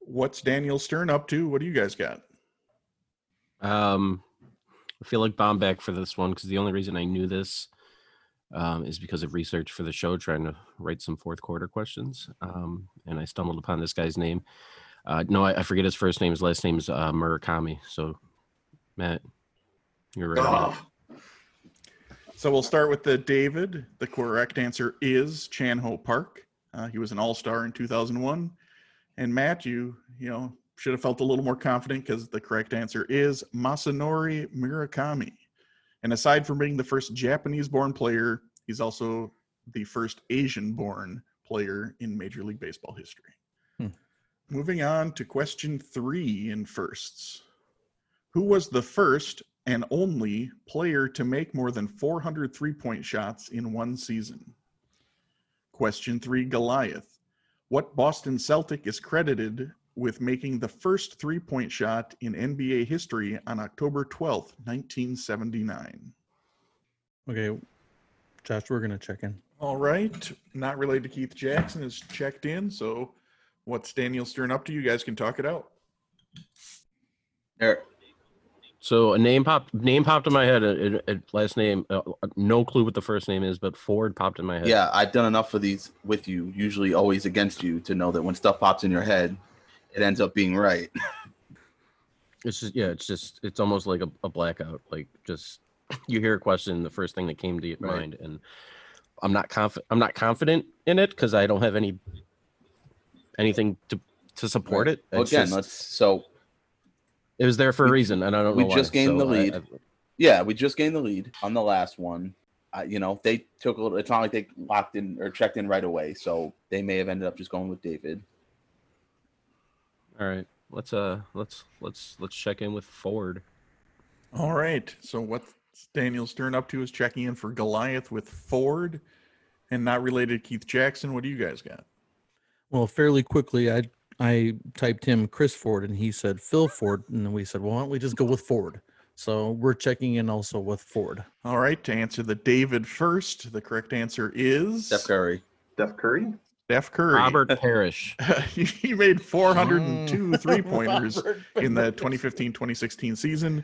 What's Daniel Stern up to? What do you guys got? Um, I feel like Bomback for this one because the only reason I knew this um, is because of research for the show, trying to write some fourth quarter questions. Um, and I stumbled upon this guy's name. Uh, no, I, I forget his first name. His last name is uh, Murakami. So, Matt, you're right. Oh, So we'll start with the David. The correct answer is Chan Ho Park. Uh, he was an All-Star in 2001. And Matt, you you know should have felt a little more confident because the correct answer is Masanori Murakami. And aside from being the first Japanese-born player, he's also the first Asian-born player in Major League Baseball history. Hmm. Moving on to question three in firsts. Who was the first and only player to make more than 400 three point shots in one season? Question three Goliath. What Boston Celtic is credited with making the first three point shot in NBA history on October 12th, 1979? Okay, Josh, we're gonna check in. All right. Not related to Keith Jackson is checked in. So what's Daniel Stern up to? You guys can talk it out. Eric, So a name popped name popped in my head. A, a- a last name, uh, no clue what the first name is, but Ford popped in my head. yeah, I've done enough of these with you, usually always against you, to know that when stuff pops in your head, it ends up being right. [laughs] It's just yeah, it's just it's almost like a, a blackout. Like just [laughs] you hear a question, the first thing that came to your Right. mind, and I'm not confident. I'm not confident in it because I don't have any anything to to support it. Well, It's again, just- let's so it was there for a reason, and I don't we know. why. We just gained the So I- lead. I- yeah, we just gained the lead on the last one. Uh, you know, they took a little. It's not like they locked in or checked in right away, so they may have ended up just going with David. all right, let's uh let's let's let's check in with Ford. All right. So what's Daniel Stern up to is checking in for Goliath with Ford and not related to Keith Jackson. What do you guys got? Well, fairly quickly, I I typed him Chris Ford, and he said Phil Ford, and then we said, well, why don't we just go with Ford? So we're checking in also with Ford. All right. To answer the David first, the correct answer is Steph Curry. Steph Curry. Steph Curry. Robert Parish. [laughs] he made 402 Mm. [laughs] three pointers in the 2015 2016 season.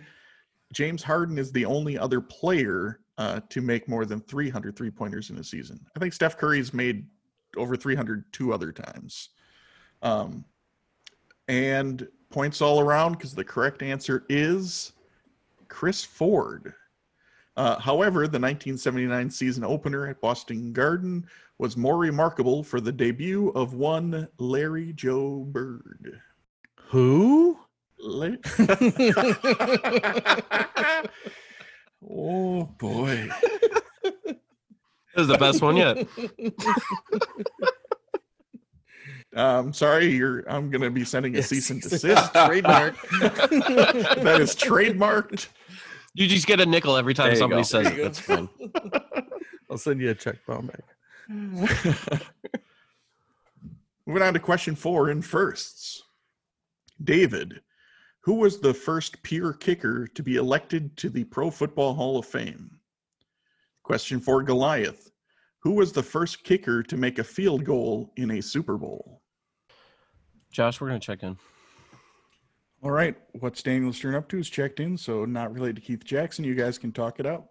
James Harden is the only other player uh, to make more than 300 three pointers in a season. I think Steph Curry's made over 300 two other times. Um, and points all around because the correct answer is Chris Ford. Uh, however, the 1979 season opener at Boston Garden was more remarkable for the debut of one Larry Joe Bird. Who? La- [laughs] oh boy. This is the best one yet. [laughs] Um, sorry, you're. I'm gonna be sending a cease and [laughs] desist. Trademark. [laughs] that is trademarked. You just get a nickel every time you somebody go. says it. That's fine. I'll [laughs] I'll send you a check bomb back. Moving on to question four in firsts. David, who was the first peer kicker to be elected to the Pro Football Hall of Fame? Question for Goliath, who was the first kicker to make a field goal in a Super Bowl? Josh, we're gonna check in. All right, what's Daniel Stern up to is checked in, so not related to Keith Jackson. You guys can talk it out.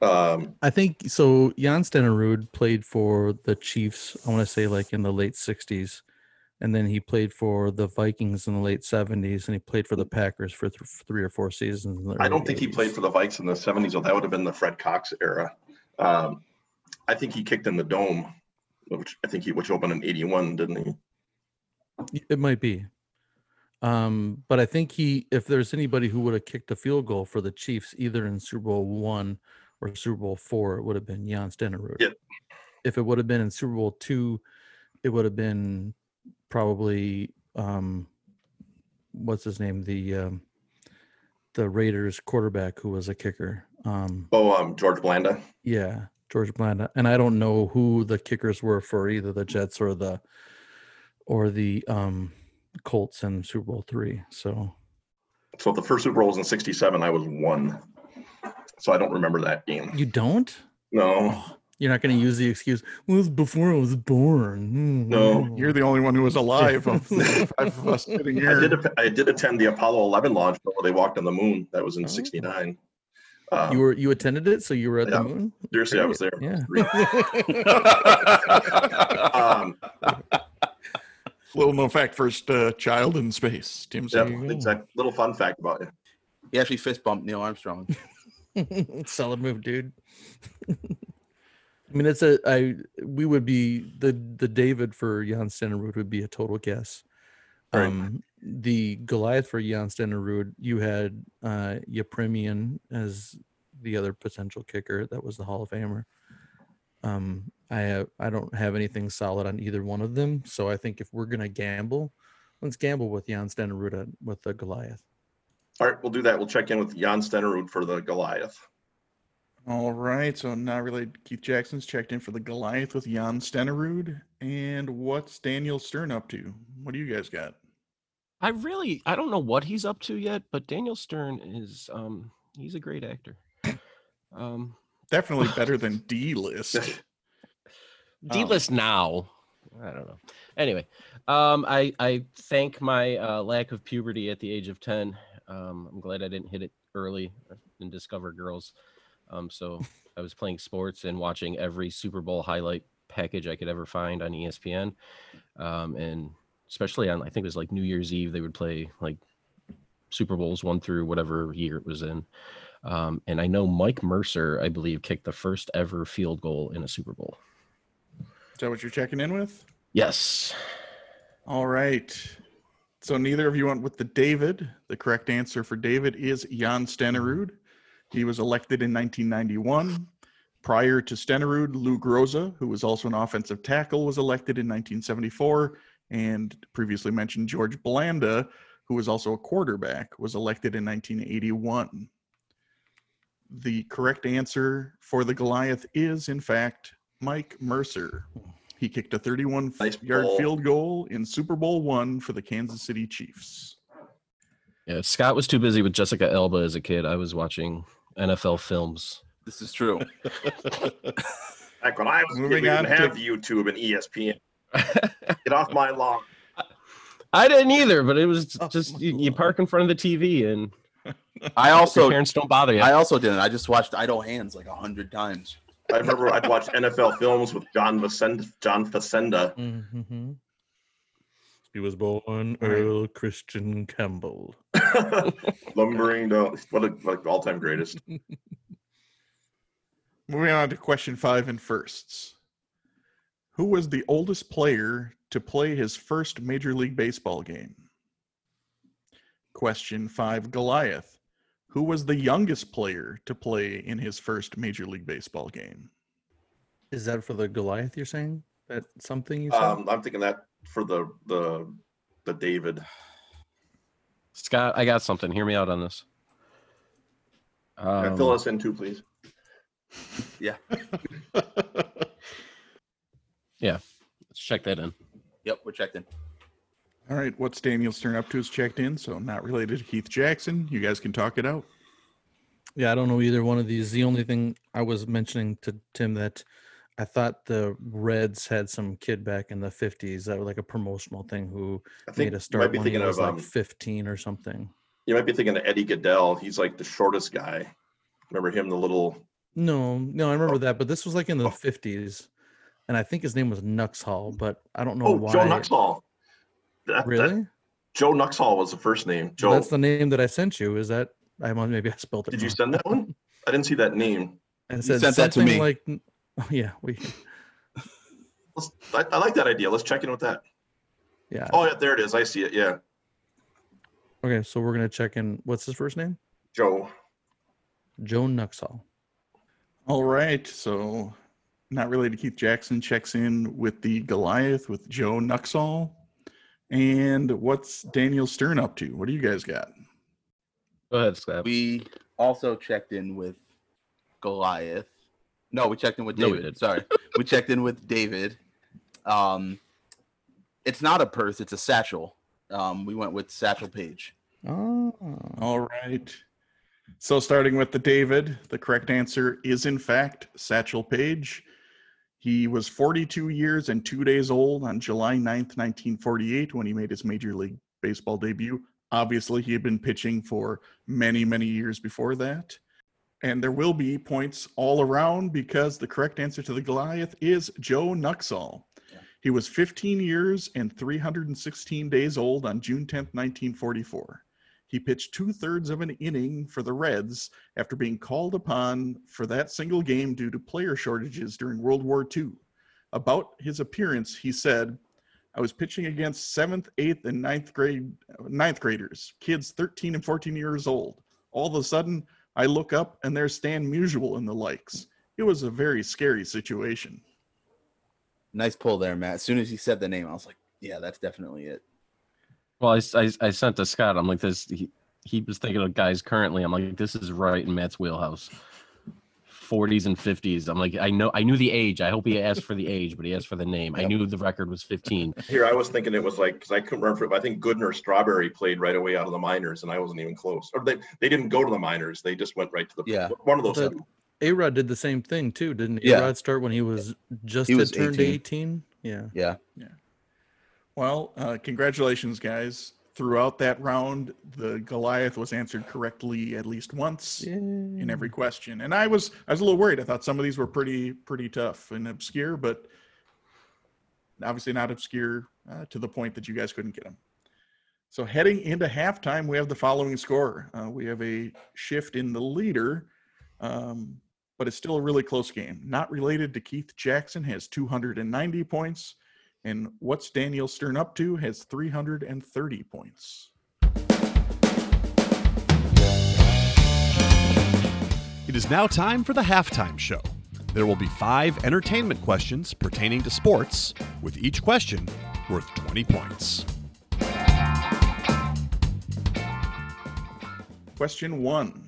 Um, I think so. Jan Stenerud played for the Chiefs. I want to say like in the late '60s, and then he played for the Vikings in the late '70s, and he played for the Packers for th- three or four seasons. I don't early think he played for the Vikes in the 70s, or that would have been the Fred Cox era. Um, I think he kicked in the dome, which I think he which opened in 81, didn't he? It might be. Um, but I think he, if there's anybody who would have kicked a field goal for the Chiefs, either in Super Bowl one or Super Bowl four, it would have been Jan Stenerud. Yep. If it would have been in Super Bowl two, it would have been probably um, what's his name, the um, the Raiders quarterback who was a kicker. Um, Oh, um, George Blanda. yeah, George Blanda. And I don't know who the kickers were for either the Jets or the or the um Colts in Super Bowl three. So So the first Super Bowl was in 67. I was one. So I don't remember that game. you don't? No. You're not gonna use the excuse, well, it was before I was born. Mm, No, You're the only one who was alive of the [laughs] five of us sitting I did. I did attend the Apollo 11 launch where they walked on the moon. That was in Oh. 69. Uh, you were you attended it, so you were at Yeah. the moon? seriously, I was there. Yeah. [laughs] [laughs] Um, Little known fact: first uh, child in space. Tim yep, said. exact little fun fact about it. He actually fist bumped Neil Armstrong. [laughs] [laughs] Solid move, dude. [laughs] I mean, it's a I we would be the the David for Jan Stenerud would be a total guess. Right. Um, the Goliath for Jan Stenerud, you had uh Yepremian as the other potential kicker. That was the Hall of Famer. Um, I have I don't have anything solid on either one of them, so I think if we're gonna gamble, let's gamble with Jan Stenerud uh, with the Goliath. All right, we'll do that. We'll check in with Jan Stenerud for the Goliath. All right, so not related to Keith Jackson's checked in for the Goliath with Jan Stenerud. And what's Daniel Stern up to? What do you guys got? I really I don't know what he's up to yet, but Daniel Stern is um he's a great actor. Um Definitely [laughs] better than D list. [laughs] D list now. I don't know. Anyway, um, I I thank my uh, lack of puberty at the age of ten. Um, I'm glad I didn't hit it early and discover girls. Um, so I was playing sports and watching every Super Bowl highlight package I could ever find on ESPN, um, and especially on I think it was like New Year's Eve they would play like Super Bowls one through whatever year it was in. Um, and I know Mike Mercer, I believe, kicked the first ever field goal in a Super Bowl. Is that what you're checking in with? Yes. All right. So neither of you went with the David. The correct answer for David is Jan Stenerud. He was elected in 1991. Prior to Stenerud, Lou Groza, who was also an offensive tackle, was elected in 1974. And previously mentioned George Blanda, who was also a quarterback, was elected in 1981. The correct answer for the Goliath is, in fact, Mike Mercer. He kicked a 31 Nice yard ball. field goal in Super Bowl one for the Kansas City Chiefs. Yeah. Scott was too busy with Jessica Alba as a kid. I was watching NFL films. This is true. [laughs] Back when I was a kid, Moving we didn't to- have YouTube and ESPN. [laughs] Get off my lawn. I didn't either, but it was Oh, just my you, you park in front of the TV and I your also parents don't bother you. I also didn't. I just watched Idle Hands like a hundred times. I remember I'd watch NFL films with John Facenda. John Facenda. Mm-hmm. He was born Right. Earl Christian Campbell. [laughs] Lumbering down. What a like all time greatest. [laughs] Moving on to question five and firsts. Who was the oldest player to play his first Major League Baseball game? Question five Goliath. Who was the youngest player to play in his first Major League Baseball game? Is that for the Goliath? You're saying that something you said? Um, I'm thinking that for the the the David. Scott, I got something. Hear me out on this. Yeah, Um, fill us in too, please. Yeah. [laughs] yeah. Let's check that in. Yep, we're checked in. All right, what's Daniel Stern up to is checked in, so not related to Keith Jackson. You guys can talk it out. Yeah, I don't know either one of these. The only thing I was mentioning to Tim that I thought the Reds had some kid back in the 50s that was like a promotional thing who I think made a start might be when he thinking was of like um, 15 or something. you might be thinking of Eddie Gaedel. He's like the shortest guy. Remember him, the little No, no, I remember Oh. that, but this was like in the Oh. 50s. And I think his name was Nuxhall, but I don't know oh why. Joe Nuxhall. That- that- Really? [laughs] Joe Nuxhall was the first name. Joe. That's the name that I sent you. Is that I must maybe I spelled it Did you send that one? I didn't see that name. And it You said sent that to me. like oh, [laughs] yeah, we [laughs] Let's, I, I like that idea. Let's check in with that. yeah. Oh yeah, there it is. I see it. Yeah, Okay, so we're gonna check in. What's his first name? Joe. Joe Nuxhall. All right, so not related Keith Jackson checks in with the Goliath with Joe Nuxhall. And what's Daniel Stern up to? What do you guys got? Go ahead, Scott. We also checked in with Goliath. No, we checked in with No, we David. did. Sorry. [laughs] we checked in with David. Um it's not a purse, it's a satchel. Um we went with Satchel Paige. Oh, All right. So starting with the David, the correct answer is in fact Satchel Paige. He was 42 years and two days old on July 9th, 1948, when he made his Major League Baseball debut. Obviously, he had been pitching for many, many years before that. And there will be points all around because the correct answer to the Goliath is Joe Nuxhall. Yeah. He was 15 years and 316 days old on June 10th, 1944. He pitched two thirds of an inning for the Reds after being called upon for that single game due to player shortages during World War II. About his appearance, he said, I was pitching against seventh, eighth, and ninth grade ninth graders, kids 13 and 14 years old. All of a sudden, I look up and there's Stan Musial and the likes. It was a very scary situation. Nice pull there, Matt. As soon as he said the name, I was like, yeah, that's definitely it. Well, I, I, I sent to Scott. I'm like this. He, he was thinking of guys currently. I'm like, this is right in Matt's wheelhouse. 40s and 50s. I'm like, I know, I knew the age. I hope he asked for the age, but he asked for the name. I knew the record was 15. Here, I was thinking it was like because I couldn't remember. But I think Goodner Strawberry played right away out of the minors, and I wasn't even close. Or they they didn't go to the minors. They just went right to the Yeah. One of those. The- A Rod did the same thing too, didn't he? Yeah. A Rod start when he was just He was turned 18. 18. Yeah. Yeah. Well, uh, congratulations, guys. Throughout that round, the Goliath was answered correctly at least once. in every question. And I was I was a little worried. I thought some of these were pretty pretty tough and obscure, but obviously not obscure uh, to the point that you guys couldn't get them. So heading into halftime, we have the following score. Uh, we have a shift in the leader, um, but it's still a really close game. Not related to Keith Jackson has 290 points, and what's Daniel Stern up to has 330 points. It is now time for the halftime show. There will be five entertainment questions pertaining to sports, with each question worth 20 points. Question one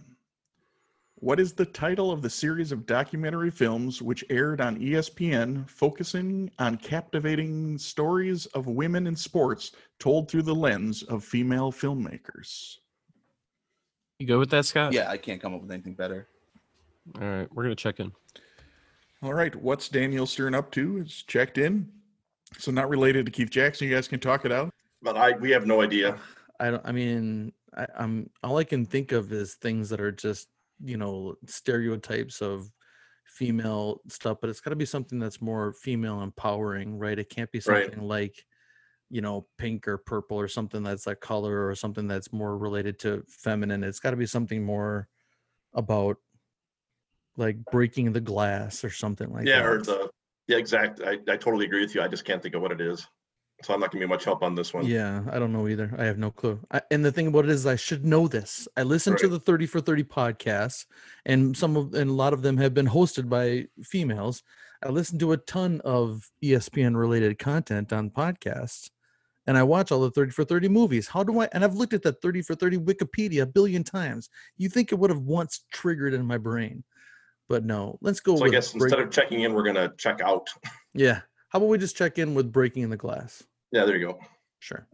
What is the title of the series of documentary films which aired on ESPN focusing on captivating stories of women in sports told through the lens of female filmmakers? You go with that, Scott? Yeah, I can't come up with anything better. All right, we're gonna check in. All right, what's Daniel Stern up to? It's checked in. So, not related to Keith Jackson. You guys can talk it out. But I we have no idea. I don't. I mean, I, I'm all I can think of is things that are just you know stereotypes of female stuff, but it's got to be something that's more female empowering, right? It can't be Right. something like you know pink or purple or something that's like color or something that's more related to feminine. It's got to be something more about like breaking the glass or something like yeah, that. or the yeah, exact. I, I totally agree with you. I just can't think of what it is. So I'm not gonna be much help on this one. Yeah, I don't know either. I have no clue. I, and the thing about it is, I should know this. I listen to the Thirty for Thirty podcasts, and some of and a lot of them have been hosted by females. I listen to a ton of ESPN related content on podcasts, and I watch all the Thirty for Thirty movies. How do I? And I've looked at that Thirty for Thirty Wikipedia a billion times. You think it would have once triggered in my brain? But no, let's go. So I guess break- instead of checking in, we're gonna check out. yeah. How about we just check in with breaking the glass? Yeah, there you go. Sure.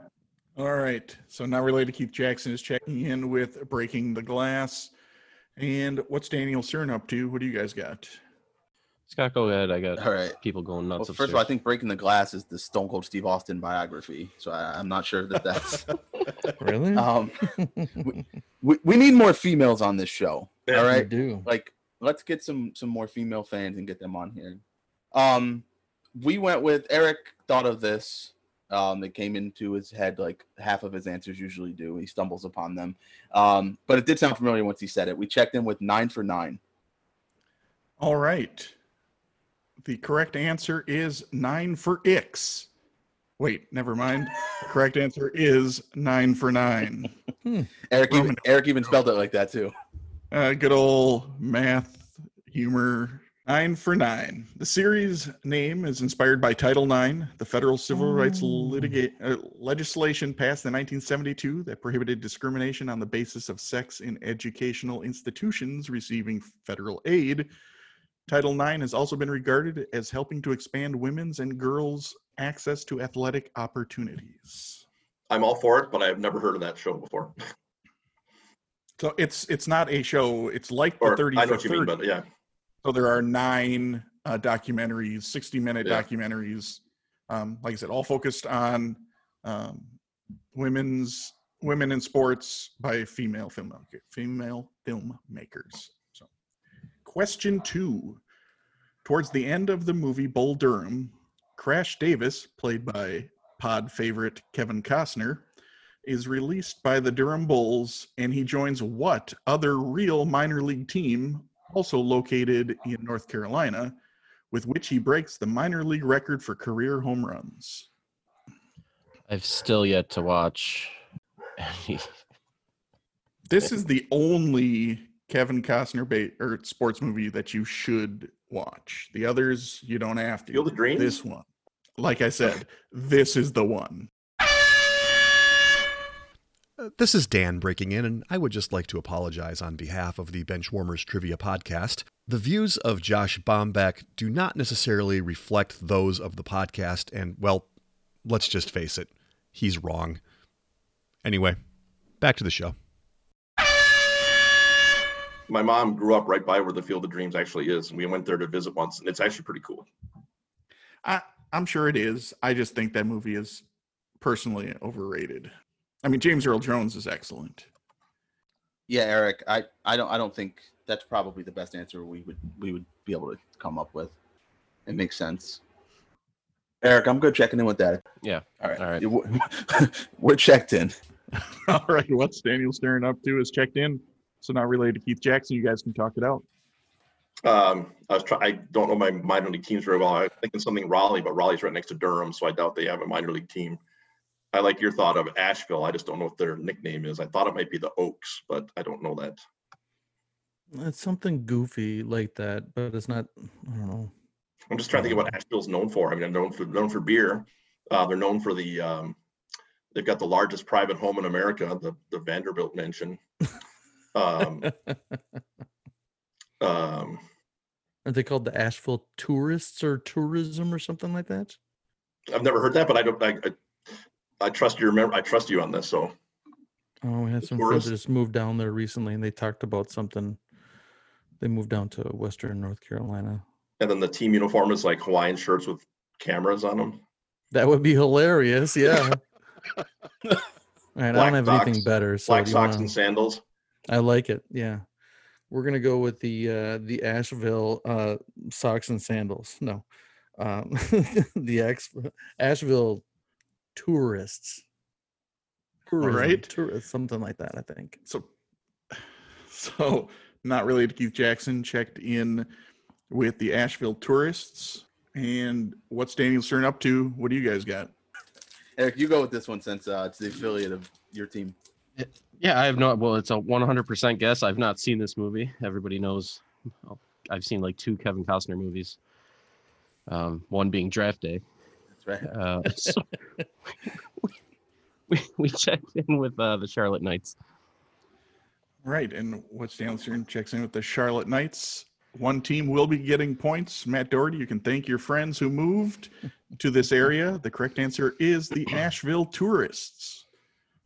All right. So now related Keith Jackson is checking in with breaking the glass. And what's Daniel Stern up to? What do you guys got? Scott, go ahead. I got All right. people going Well, nuts. first of all, I think Breaking the Glass is the Stone Cold Steve Austin biography. So I, I'm not sure that that's. [laughs] Really? [laughs] um, [laughs] we, we need more females on this show. Yeah. all I do. like let's get some some more female fans and get them on here um we went with eric thought of this um that came into his head like half of his answers usually do he stumbles upon them um but it did sound familiar once he said it we checked in with nine for nine All right. The correct answer is nine for Ix. Wait, never mind. The correct answer is nine for nine. [laughs] eric even, eric even spelled it like that too Uh, good old math humor. Nine for nine. The series name is inspired by Title IX, the federal civil rights litigate, uh, legislation passed in 1972 that prohibited discrimination on the basis of sex in educational institutions receiving federal aid. Title IX has also been regarded as helping to expand women's and girls' access to athletic opportunities. I'm all for it, but I've never heard of that show before. So it's it's not a show. It's like the Or 30 I know for what you mean, but yeah, So there are nine uh, documentaries, 60 minute Yeah. documentaries. Um, like I said, all focused on um, women's women in sports by female film female filmmakers. So, question two: Towards the end of the movie Bull Durham, Crash Davis, played by Pod favorite Kevin Costner, is released by the Durham Bulls, and he joins what other real minor league team also located in North Carolina, with which he breaks the minor league record for career home runs. I've still yet to watch. any- This is the only Kevin Costner bait or sports movie that you should watch. The others you don't have to. Field of Dreams? This one, like I said, this is the one. Uh, This is Dan breaking in, and I would just like to apologize on behalf of the Benchwarmers Trivia Podcast. The views of Josh Bomback do not necessarily reflect those of the podcast, and, well, let's just face it, he's wrong. Anyway, back to the show. my mom grew up right by where the Field of Dreams actually is, and we went there to visit once, and it's actually pretty cool. I, I'm sure it is. I just think that movie is personally overrated. I mean, James Earl Jones is excellent. yeah eric i i don't i don't think that's probably the best answer we would we would be able to come up with it makes sense eric i'm good checking in with that Yeah. all right All right. We're- [laughs] we're checked in [laughs] All right, what's Daniel Stern up to is checked in. So not related to Keith Jackson. You guys can talk it out. Um, I was try- I don't know my minor league teams very well. I was thinking something Raleigh, but Raleigh's right next to Durham, so I doubt they have a minor league team. I like your thought of Asheville. I just don't know what their nickname is. I thought it might be the Oaks, but I don't know that. It's something goofy like that, but it's not. I don't know. I'm just trying to think of what Asheville's known for. I mean, they're known for known for beer. Uh, they're known for the um, they've got the largest private home in America, the the Vanderbilt Mansion. Um, [laughs] um, Are they called the Asheville Tourists or Tourism or something like that? I've never heard that, but I don't. I, I, I trust you. Remember, I trust you on this. So Oh, we had some friends that just moved down there recently, and they talked about something. They moved down to Western North Carolina. and then the team uniform is like Hawaiian shirts with cameras on them. That would be hilarious. Yeah. All right, I don't have anything better. So Black socks wanna- and sandals. I like it. Yeah. We're gonna go with the uh the Asheville uh socks and sandals. No. Um [laughs] the Ash- Asheville tourists. Tourism, right. Tourists, something like that, I think. So, so not related to Keith Jackson. Checked in with the Asheville tourists. And what's Daniel Stern up to? What do you guys got? eric you go with this one since uh it's the affiliate of your team Yeah, I have not. Well, it's a 100% guess. I've not seen this movie. Everybody knows. I've seen like two Kevin Costner movies. Um, one being Draft Day. That's right Uh, so [laughs] we, we checked in with uh, the Charlotte Knights. Right. And what's Daniel Stern checks in with the Charlotte Knights? one team will be getting points. Matt Doherty, you can thank your friends who moved to this area. The correct answer is the [clears throat] Asheville Tourists.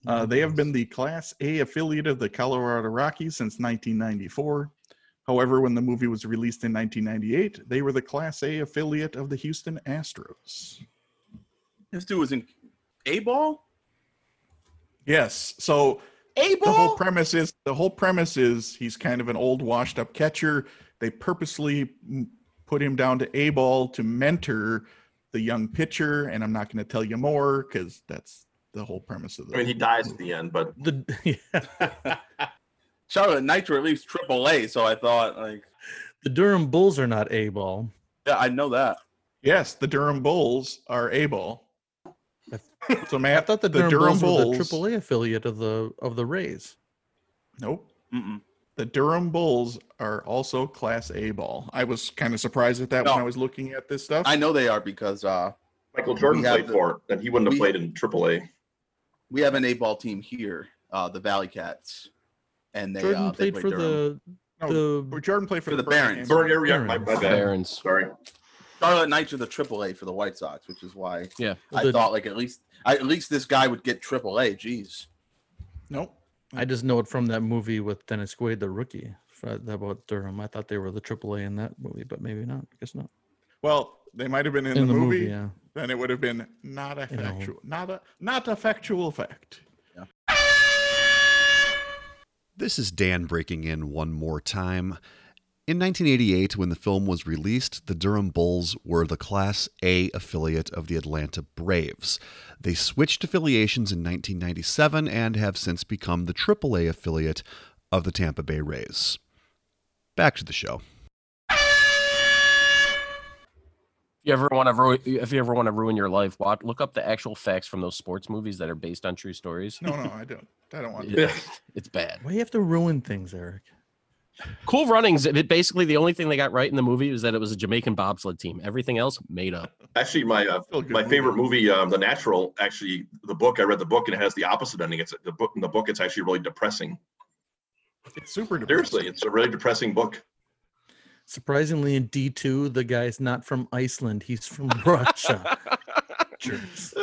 Uh, they have been the Class A affiliate of the Colorado Rockies since 1994. However, when the movie was released in 1998, they were the Class A affiliate of the Houston Astros. This dude was in A ball. Yes. So A-ball? the whole premise is the whole premise is he's kind of an old washed up catcher they purposely put him down to a ball to mentor the young pitcher and i'm not going to tell you more because that's the whole premise of the I mean, he dies at the end, but The [laughs] yeah. Charlotte Knights were at least Triple A, so I thought like, the Durham Bulls are not A ball. yeah, I know that. yes the durham bulls are a ball [laughs] so I thought the the Durham, durham Bulls, bulls, were the AAA affiliate of the of the Rays. nope Mm-mm. the durham bulls are also class a ball i was kind of surprised at that when i was looking at this stuff I know they are because uh, Michael Jordan played the- for it, and he wouldn't have played in AAA. we have an A ball team here, uh, the Valley Cats, and they Jordan uh, they played play for Durham. the no, the jordan played for, For the Birmingham. Barons. Burn area, my, my. Barons. Sorry. Charlotte Knights are the Triple A for the White Sox, which is why Yeah. I The- thought like at least I, at least this guy would get Triple A. Jeez. nope I just know it from that movie with Dennis Quaid, the rookie, for- about Durham. I thought they were the AAA in that movie, but maybe not. I guess not. well they might have been in, In, the, the, movie movie, yeah. then it would have been not a You know. factual, not a not a factual fact. This is Dan breaking in one more time. In 1988, when the film was released, the Durham Bulls were the Class A affiliate of the Atlanta Braves. They switched affiliations in 1997 and have since become the AAA affiliate of the Tampa Bay Rays. Back to the show. If you ever want to ruin, if you ever want to ruin your life, watch look up the actual facts from those sports movies that are based on true stories. No, no, I don't. I don't want. [laughs] Yeah, it's bad. Why do you have to ruin things, Eric? Cool Runnings. It basically the only thing they got right in the movie was that it was a Jamaican bobsled team. Everything else made up. Actually, my uh, Still a good my favorite movie, um, The Natural. Actually, the book I read the book and it has the opposite ending. It's the book in the book. It's actually really depressing. It's super. depressing. Seriously, it's a really depressing book. Surprisingly, in D two, the guy's not from Iceland; he's from [laughs] Russia. Jerks.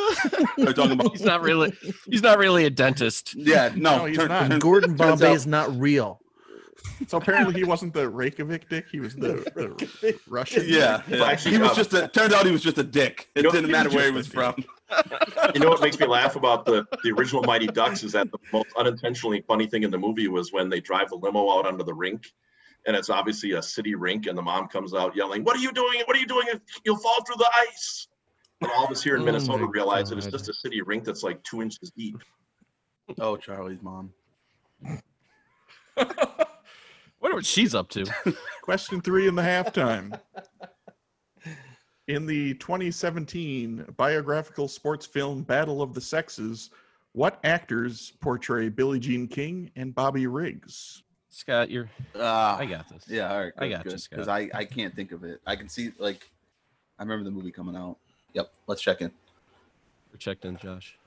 They're talking about he's not really. He's not really a dentist. yeah no. No, he's turn- not. turn- Gordon turns Bombay out- is not real. So apparently he wasn't the Reykjavik dick. He was the, the Russian. Yeah, yeah. he was just a. Turned out he was just a dick. It You know, didn't matter where he was from. You know what makes me laugh about the the original Mighty Ducks is that the most unintentionally funny thing in the movie was when they drive the limo out onto the rink, and it's obviously a city rink, and the mom comes out yelling, "What are you doing? What are you doing? You'll fall through the ice." And all of us here in Oh Minnesota my realize that it's just a city rink that's like two inches deep. Oh, Charlie's mom. [laughs] Wonder what she's up to. [laughs] Question three in the halftime. In the 2017 biographical sports film Battle of the Sexes, what actors portray Billie Jean King and Bobby Riggs? Scott, you're. Uh, I got this. Yeah, all right. I good, got you, Scott. Because I, I can't think of it. I can see like I remember the movie coming out. Yep. Let's check in. We're checked in, Josh.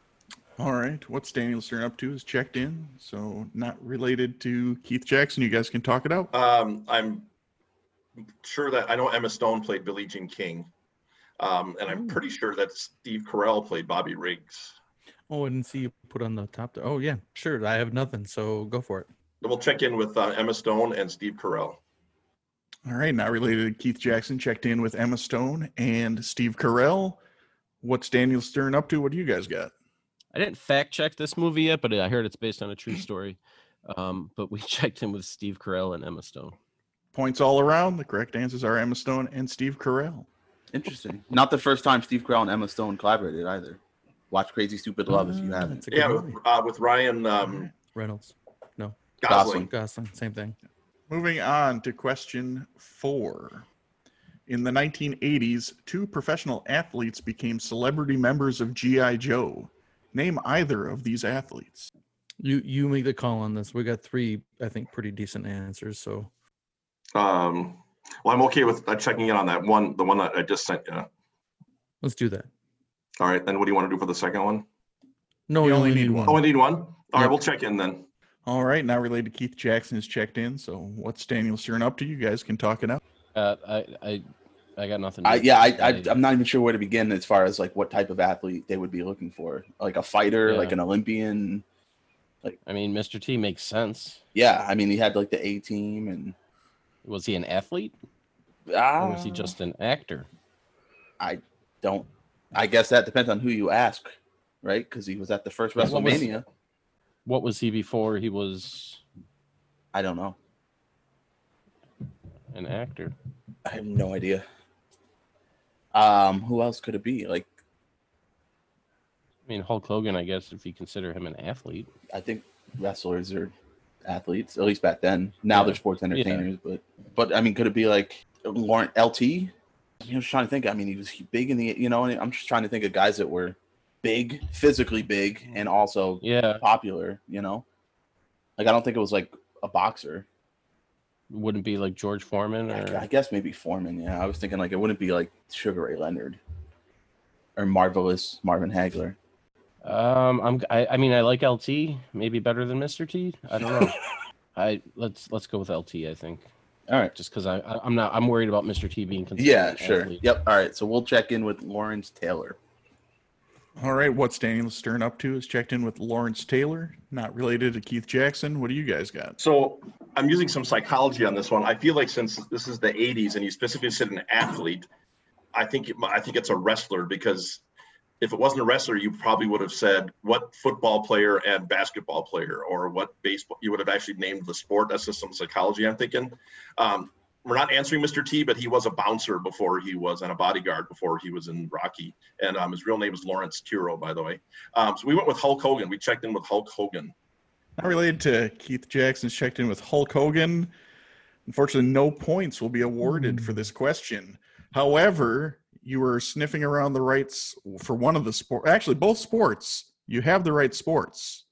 All right, what's Daniel Stern up to is checked in, so not related to Keith Jackson. You guys can talk it out. Um, I'm sure that I know Emma Stone played Billie Jean King, um, and I'm pretty sure that Steve Carell played Bobby Riggs. Oh, I didn't see you put on the top there. Oh yeah, sure. I have nothing, so go for it. We'll check in with uh, Emma Stone and Steve Carell. All right, not related to Keith Jackson, checked in with Emma Stone and Steve Carell. What's Daniel Stern up to? What do you guys got? I didn't fact check this movie yet, but I heard it's based on a true story. Um, but we [laughs] checked in with Steve Carell and Emma Stone. Points all around. The correct answers are Emma Stone and Steve Carell. Interesting. Not the first time Steve Carell and Emma Stone collaborated either. Watch Crazy Stupid Love if you Ah, haven't. that's a good Yeah, with, uh, with Ryan um, Reynolds, No. Gosling. Gosling, same thing. Moving on to question four. In the 1980s, two professional athletes became celebrity members of G.I. Joe. Name either of these athletes. You you make the call on this. We got three, I think, pretty decent answers. So Um, well, I'm okay with uh, checking in on that one, the one that I just sent you. let's do that. All right, then what do you want to do for the second one? No, You we only only need need one. Oh, one. we need one? All right, Yep. we'll check in then. All right, now related to Keith Jackson is checked in. So what's Daniel Stern up to? You guys can talk it out. Uh, I I I got nothing. I, yeah, I, I I'm not even sure where to begin as far as like what type of athlete they would be looking for, like a fighter, like an Olympian. Like I mean, Mr. T makes sense. Yeah, I mean he had like the A team and Was he an athlete ah, or was he just an actor? I don't. I guess that depends on who you ask, right? Because he was at the first Yeah, what was- WrestleMania. What was he before he was I don't know. an actor? I have no idea. Um, who else could it be? Like, I mean, Hulk Hogan, I guess, if you consider him an athlete. I think wrestlers are athletes, at least back then. Now Yeah. they're sports entertainers, but but I mean, could it be like Lauren LT? I was trying to think. I mean, he was big in the, you know, and I'm just trying to think of guys that were big, physically big, and also Yeah, popular. You know, like I don't think it was like a boxer. Wouldn't be like George Foreman or I guess maybe Foreman. Yeah, I was thinking like it wouldn't be like Sugar Ray Leonard or marvelous Marvin Hagler. um. I'm. I, I mean, I like LT. Maybe better than Mr. T. I don't know. [laughs] I let's let's go with LT. I think All right. just because I, I I'm not I'm worried about Mr. T being considered. Yeah, sure. athlete. Yep. All right. So we'll check in with Lawrence Taylor. All right, what's Daniel Stern up to? Is checked in with Lawrence Taylor, not related to Keith Jackson. What do you guys got? So I'm using some psychology on this one. I feel like since this is the 80s and you specifically said an athlete, I think I think it's a wrestler because if it wasn't a wrestler, you probably would have said what football player and basketball player or what baseball. You would have actually named the sport. That's just some psychology I'm thinking. Um, we're not answering Mr. T, but he was a bouncer before he was and a bodyguard before he was in Rocky, and um, his real name is Lawrence Tureaud, by the way. Um, so we went with Hulk Hogan. We checked in with Hulk Hogan. Not related to Keith Jackson's checked in with Hulk Hogan. Unfortunately, no points will be awarded for this question. However, you were sniffing around the rights for one of the sport. Actually, both sports. You have the right sports: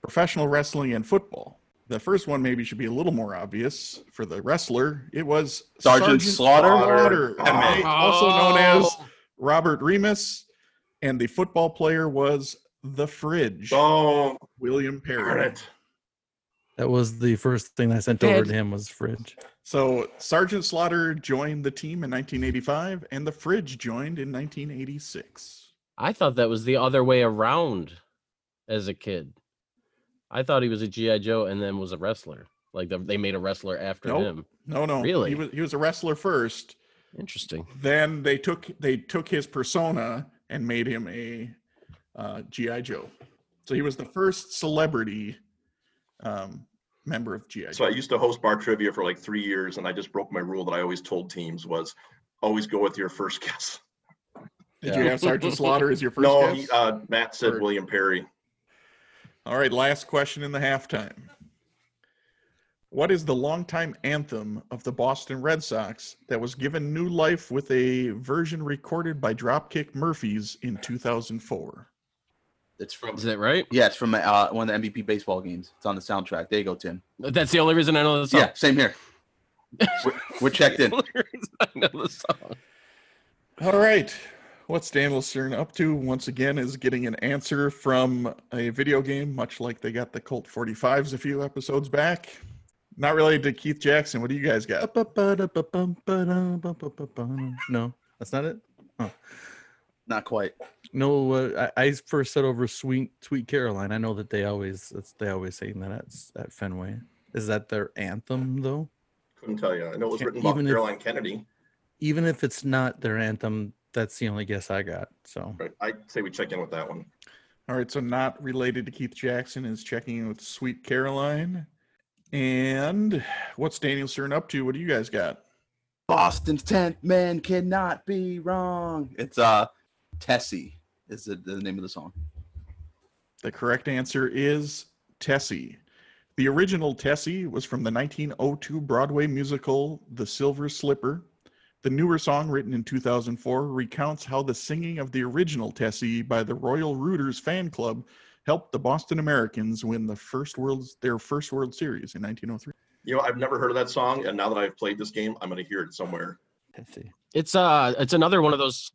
professional wrestling and football. The first one maybe should be a little more obvious for the wrestler. It was Sergeant Slaughter? Slaughter, Oh. also known as Robert Remus, and the football player was the Fridge, Oh, William darn Perry. That was the first thing I sent over to him was fridge. So Sergeant Slaughter joined the team in 1985, and the Fridge joined in 1986. I thought that was the other way around as a kid. I thought he was a GI Joe and then was a wrestler. Like the, they made a wrestler after Nope. him. No, no, Really? He was he was a wrestler first. Interesting. Then they took they took his persona and made him a uh, GI Joe. So he was the first celebrity um, member of GI Joe. So I used to host bar trivia for like three years, and I just broke my rule that I always told teams was always go with your first [laughs] guess. Did you have Sergeant [laughs] Slaughter as your first no, guess? he, uh, Matt said Or- William Perry. All right, last question in the halftime. What is the longtime anthem of the Boston Red Sox that was given new life with a version recorded by Dropkick Murphys in 2004? It's from Is that right? yeah, it's from uh, one of the MVP baseball games. It's on the soundtrack. There you go, Tim. That's the only reason I know the song. Yeah, same here. [laughs] We're, we're checked in. [laughs] Only I know the song. All right. What's Daniel Stern up to once again is getting an answer from a video game, much like they got the Colt 45s a few episodes back. Not related to Keith Jackson. What do you guys got? No, that's not it. Not quite. No, uh, I, I first said over Sweet Sweet Caroline. I know that they always they always saying that at, at Fenway. Is that their anthem though? Couldn't tell you. I know it was written about even if- Caroline Kennedy. Even if it's not their anthem, that's the only guess I got. So But I'd say we check in with that one. All right, so not related to Keith Jackson is checking in with Sweet Caroline. And what's Daniel Stern up to? What do you guys got? Boston's tenth man cannot be wrong. It's uh Tessie is the, the name of the song. The correct answer is Tessie. The original Tessie was from the 1902 Broadway musical The Silver Slipper. The newer song, written in 2004, recounts how the singing of the original Tessie by the Royal Rooters fan club helped the Boston Americans win the first world their first World Series in 1903. You know, I've never heard of that song, and now that I've played this game, I'm going to hear it somewhere. let's. It's uh it's another one of those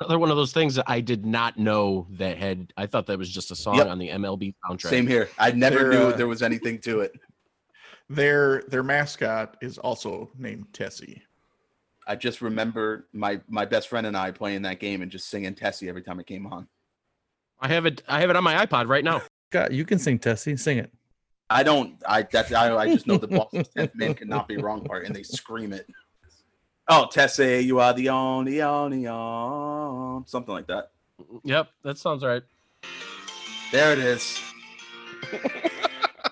Another one of those things that I did not know that had. I thought that was just a song Yep. on the MLB soundtrack. Same here. I never They're, knew uh, there was anything to it. Their their mascot is also named Tessie. I just remember my my best friend and I playing that game and just singing Tessie every time it came on. I have it. I have it on my iPod right now. God, you can sing Tessie. Sing it. I don't. I that's I, I just know the Boston's tenth man cannot be wrong part, and they scream it. Oh, Tessie, you are the only, only, on something like that. Yep, that sounds right. There it is. [laughs]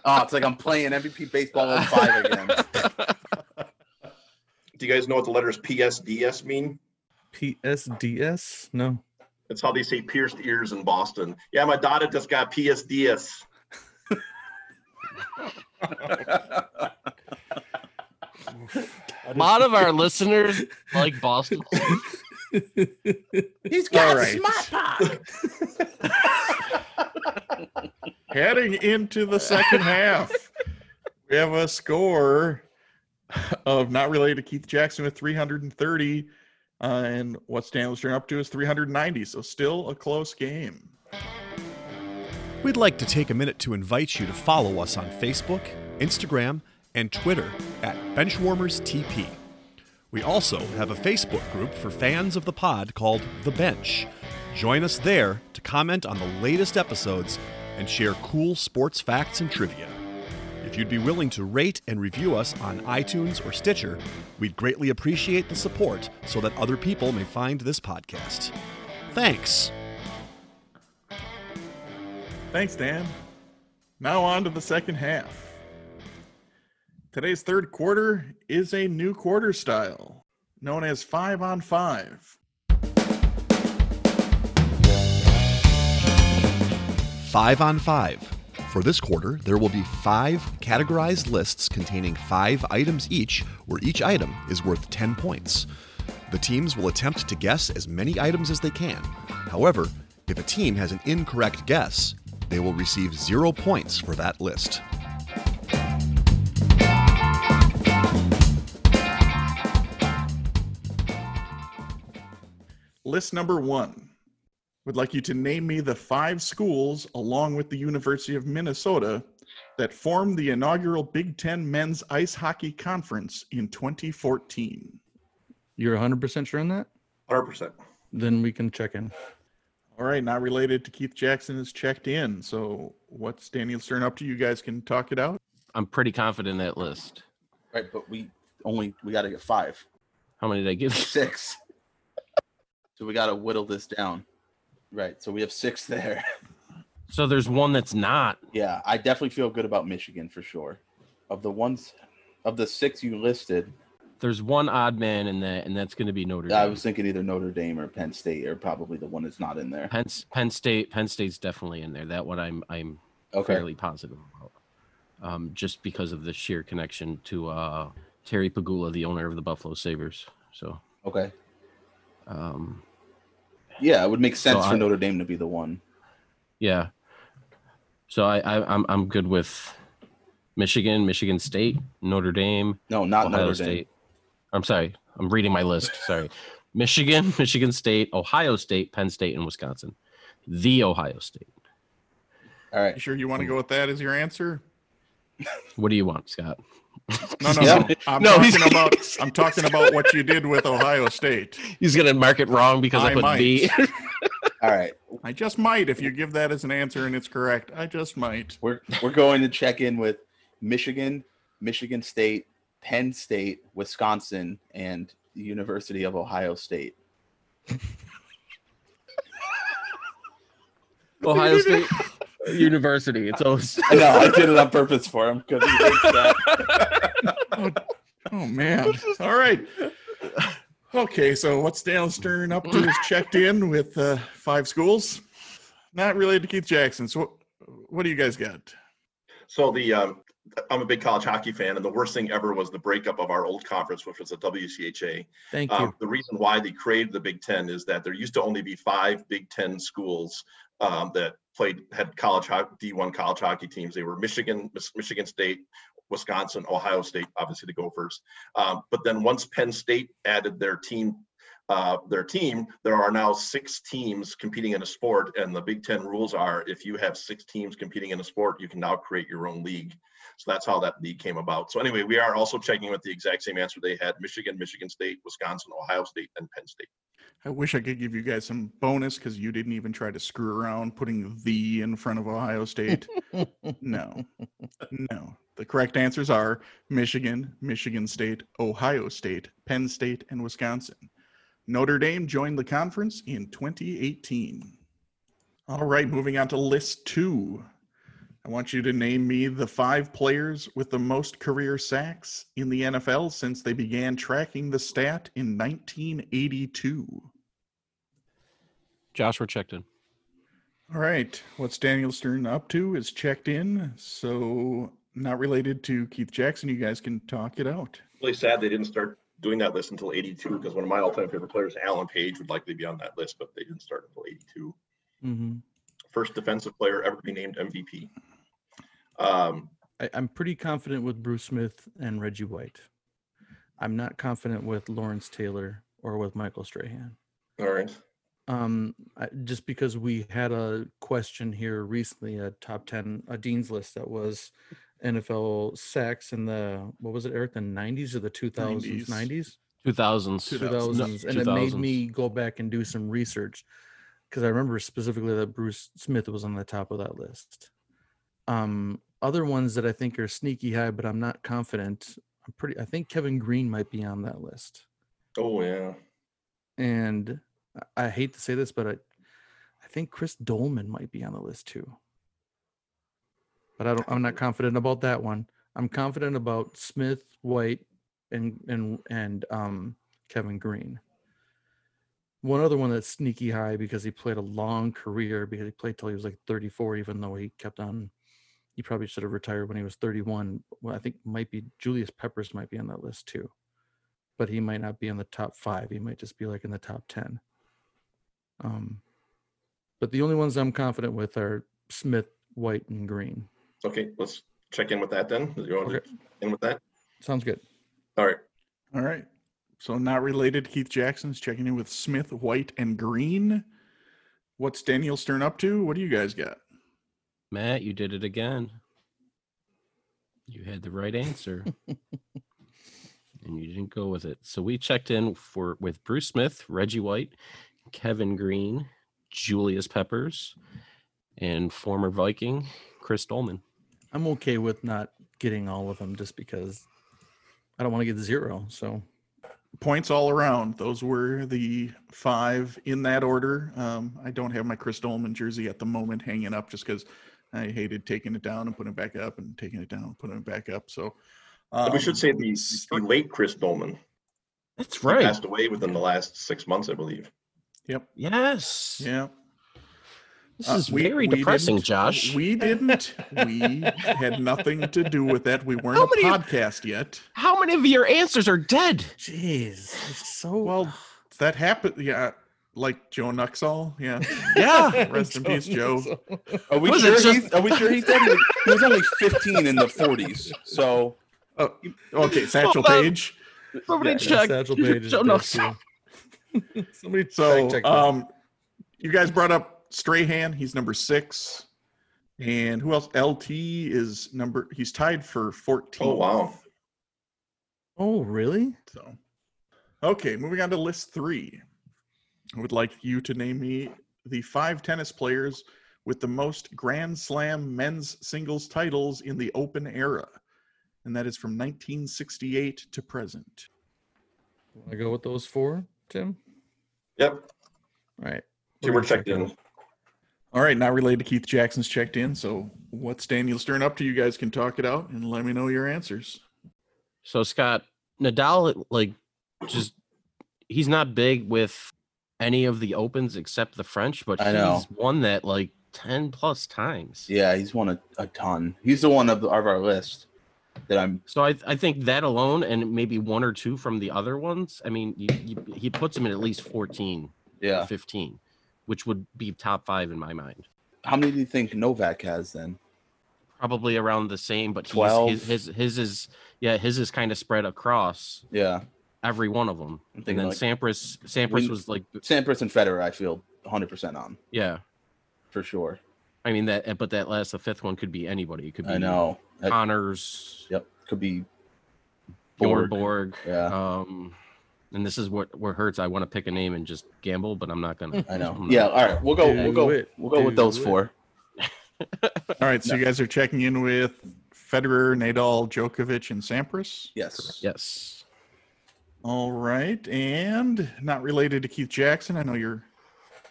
oh, it's like I'm playing MVP baseball on 05 again. [laughs] Do you guys know what the letters PSDS mean? PSDS? No. That's how they say pierced ears in Boston. Yeah, my daughter just got PSDS. A lot of our listeners like Boston. [laughs] He's got All right. smart pock. Heading into the second half, we have a score [laughs] of not related to Keith Jackson with 330, uh, and what Stan Stanley's turn up to is 390. So still a close game. We'd like to take a minute to invite you to follow us on Facebook, Instagram, and Twitter at Benchwarmers TP. We also have a Facebook group for fans of the pod called The Bench. Join us there to comment on the latest episodes and share cool sports facts and trivia. If you'd be willing to rate and review us on iTunes or Stitcher, we'd greatly appreciate the support so that other people may find this podcast. Thanks. Thanks, Dan. Now on to the second half. Today's third quarter is a new quarter style known as five on five. Five on five. For this quarter, there will be five categorized lists containing five items each, where each item is worth 10 points. The teams will attempt to guess as many items as they can. However, if a team has an incorrect guess, they will receive zero points for that list. List number one would like you to name me the five schools, along with the University of Minnesota, that formed the inaugural Big Ten Men's Ice Hockey Conference in 2014. You're 100% sure on that? 100%. Then we can check in. All right, not related to Keith Jackson is checked in. So what's Daniel Stern up to? You guys can talk it out. I'm pretty confident in that list. Right, but we only we got to get five, How many did I give? you? six. so we got to whittle this down. Right, so we have six there. [laughs] So there's one that's not. Yeah, I definitely feel good about Michigan for sure. Of the ones, of the six you listed, There's one odd man in that, and that's going to be Notre Dame. I was thinking either Notre Dame or Penn State or probably the one that's not in there. Penn, Penn State. Penn State's definitely in there. That one I'm I'm Okay. fairly positive about. Um, just because of the sheer connection to uh, Terry Pegula, the owner of the Buffalo Sabres. So Okay. um, Yeah, it would make sense So for I- Notre Dame to be the one. yeah. So I, I I'm I'm good with Michigan, Michigan State, Notre Dame, No, not Ohio Notre State. Dame. I'm sorry. I'm reading my list. Sorry. Michigan, [laughs] Michigan State, Ohio State, Penn State, and Wisconsin. The Ohio State. All right. You sure you want to go with that as your answer? What do you want, Scott? No, no, Yeah. no. I'm No, he's- talking about I'm talking about what you did with Ohio State. He's gonna mark it wrong because I, I put might. B. [laughs] All right. I just might if you give that as an answer and it's correct. I just might. We're we're going to check in with Michigan, Michigan State, Penn State, Wisconsin, and the University of Ohio State. Ohio State [laughs] University. It's always [laughs] no, I did it on purpose for him because he thinks that. Oh man. All right. Okay, so what's Dale Stern up to is checked in with uh, five schools. Not related to Keith Jackson. So what, what do you guys got? So the um, I'm a big college hockey fan, and the worst thing ever was the breakup of our old conference, which was the WCHA. Thank you. Um, the reason why they created the Big Ten is that there used to only be five Big Ten schools um, that played had college ho- D1 college hockey teams. They were Michigan, Michigan State, Wisconsin, Ohio State, obviously the Gophers. Um, but then once Penn State added their team uh, their team, there are now six teams competing in a sport, and the Big Ten rules are if you have six teams competing in a sport, you can now create your own league. So that's how that league came about. So anyway, we are also checking with the exact same answer they had: Michigan, Michigan State, Wisconsin, Ohio State, and Penn State. I wish I could give you guys some bonus because you didn't even try to screw around putting the in front of Ohio State. no, no. The correct answers are Michigan, Michigan State, Ohio State, Penn State, and Wisconsin. Notre Dame joined the conference in 2018. All right, moving on to list two. I want you to name me the five players with the most career sacks in the NFL since they began tracking the stat in 1982. Joshua checked in. All right, what's Daniel Stern up to is checked in, so not related to Keith Jackson. You guys can talk it out. Really sad they didn't start doing that list until 82 because one of my all-time favorite players, Alan Page, would likely be on that list, but they didn't start until 82. hmm First defensive player ever to be named MVP. Um, I, I'm pretty confident with Bruce Smith and Reggie White. I'm not confident with Lawrence Taylor or with Michael Strahan. all right. Um, I, just because we had a question here recently, a top ten, a dean's list that was NFL sacks in the what was it, Eric? The 90s or the 2000s, 90s. 90s, 2000s. 2000s, and it made me go back and do some research because I remember specifically that Bruce Smith was on the top of that list. Um, other ones that I think are sneaky high, but I'm not confident. I'm pretty. I think Kevin Greene might be on that list Oh yeah. and I- hate to say this, but I, I think Chris Doleman might be on the list too. But I don't. I'm not confident about that one. I'm confident about Smith, White, and and and um, Kevin Greene. One other one that's sneaky high because he played a long career because he played till he was like 34, even though he kept on. He probably should have retired when he was 31. Well, I think might be Julius Peppers might be on that list too but he might not be in the top five. He might just be like in the top 10. Um, but the only ones I'm confident with are Smith, White, and Greene. Okay, let's check in with that then. You want to Okay. in with that? Sounds good. All right. All right. So not related to Keith Jackson's checking in with Smith, White, and Greene. What's Daniel Stern up to? What do you guys got? Matt, you did it again. You had the right answer. [laughs] and you didn't go with it. So we checked in for with Bruce Smith, Reggie White, Kevin Greene, Julius Peppers, and former Viking Chris Doleman. I'm okay with not getting all of them just because I don't want to get zero. So Points all around. Those were the five in that order. Um, I don't have my Chris Doleman jersey at the moment hanging up just because I hated taking it down and putting it back up and taking it down and putting it back up. So And we um, should say the, the late Chris Doleman That's He right. passed away within the last six months, I believe. Yep. Yes. Yeah. This Uh, is we- very we depressing, Josh. We didn't. We [laughs] had nothing to do with that. We weren't How a podcast yet. How many of your answers are dead? jeez, it's so Well, that happened. Yeah. Like Joe Nuxhall. Yeah. [laughs] Yeah. Rest in peace, Joe. Are we sure just- he's? Are we sure he's dead? He was, only 15 in the 40s. So Oh, okay. Satchel Hold on. Paige. Somebody Yeah, check. Satchel Paige is Joe dead, Knox. too. [laughs] Somebody So, fact check that. um, you guys brought up Strahan. He's number six. And who else? LT is number, he's tied for 14. Oh, wow. oh, really? So, okay, moving on to list three. I would like you to name me the five tennis players with the most Grand Slam men's singles titles in the Open era. And that is from 1968 to present. Want to go with those four, Tim? Yep. All right. So we're checked in. All right, not related to Keith Jackson's checked in. So, what's Daniel Stern up to? You guys can talk it out and let me know your answers. So Scott Nadal, like, just he's not big with any of the opens except the French, but I know. he's won that like ten plus times. yeah, he's won a, a ton. He's the one of, the, of our list that I'm. So I, I think that alone, and maybe one or two from the other ones. I mean, you, you, he puts him at at least fourteen, Yeah. fifteen, which would be top five in my mind. How many do you think Novak has then? Probably around the same, but he's, 12. his, his his is yeah his is kind of spread across. Yeah. Every one of them. And then like Sampras, Sampras we- was like, Sampras and Federer. I feel 100 percent on yeah. for sure. I mean that, but that last, the fifth one could be anybody. It could be I know. That- Connors, yep, could be Bjorn Borg. Borg. Yeah. Um, and this is what what hurts. I want to pick a name and just gamble, but I'm not gonna. [laughs] I know. I'm not- Yeah. All right. We'll go. Do We'll go. it. We'll go with those it. four. [laughs] All right, so you guys are checking in with Federer, Nadal, Djokovic, and Sampras. Yes. Yes. All right, and not related to Keith Jackson. I know your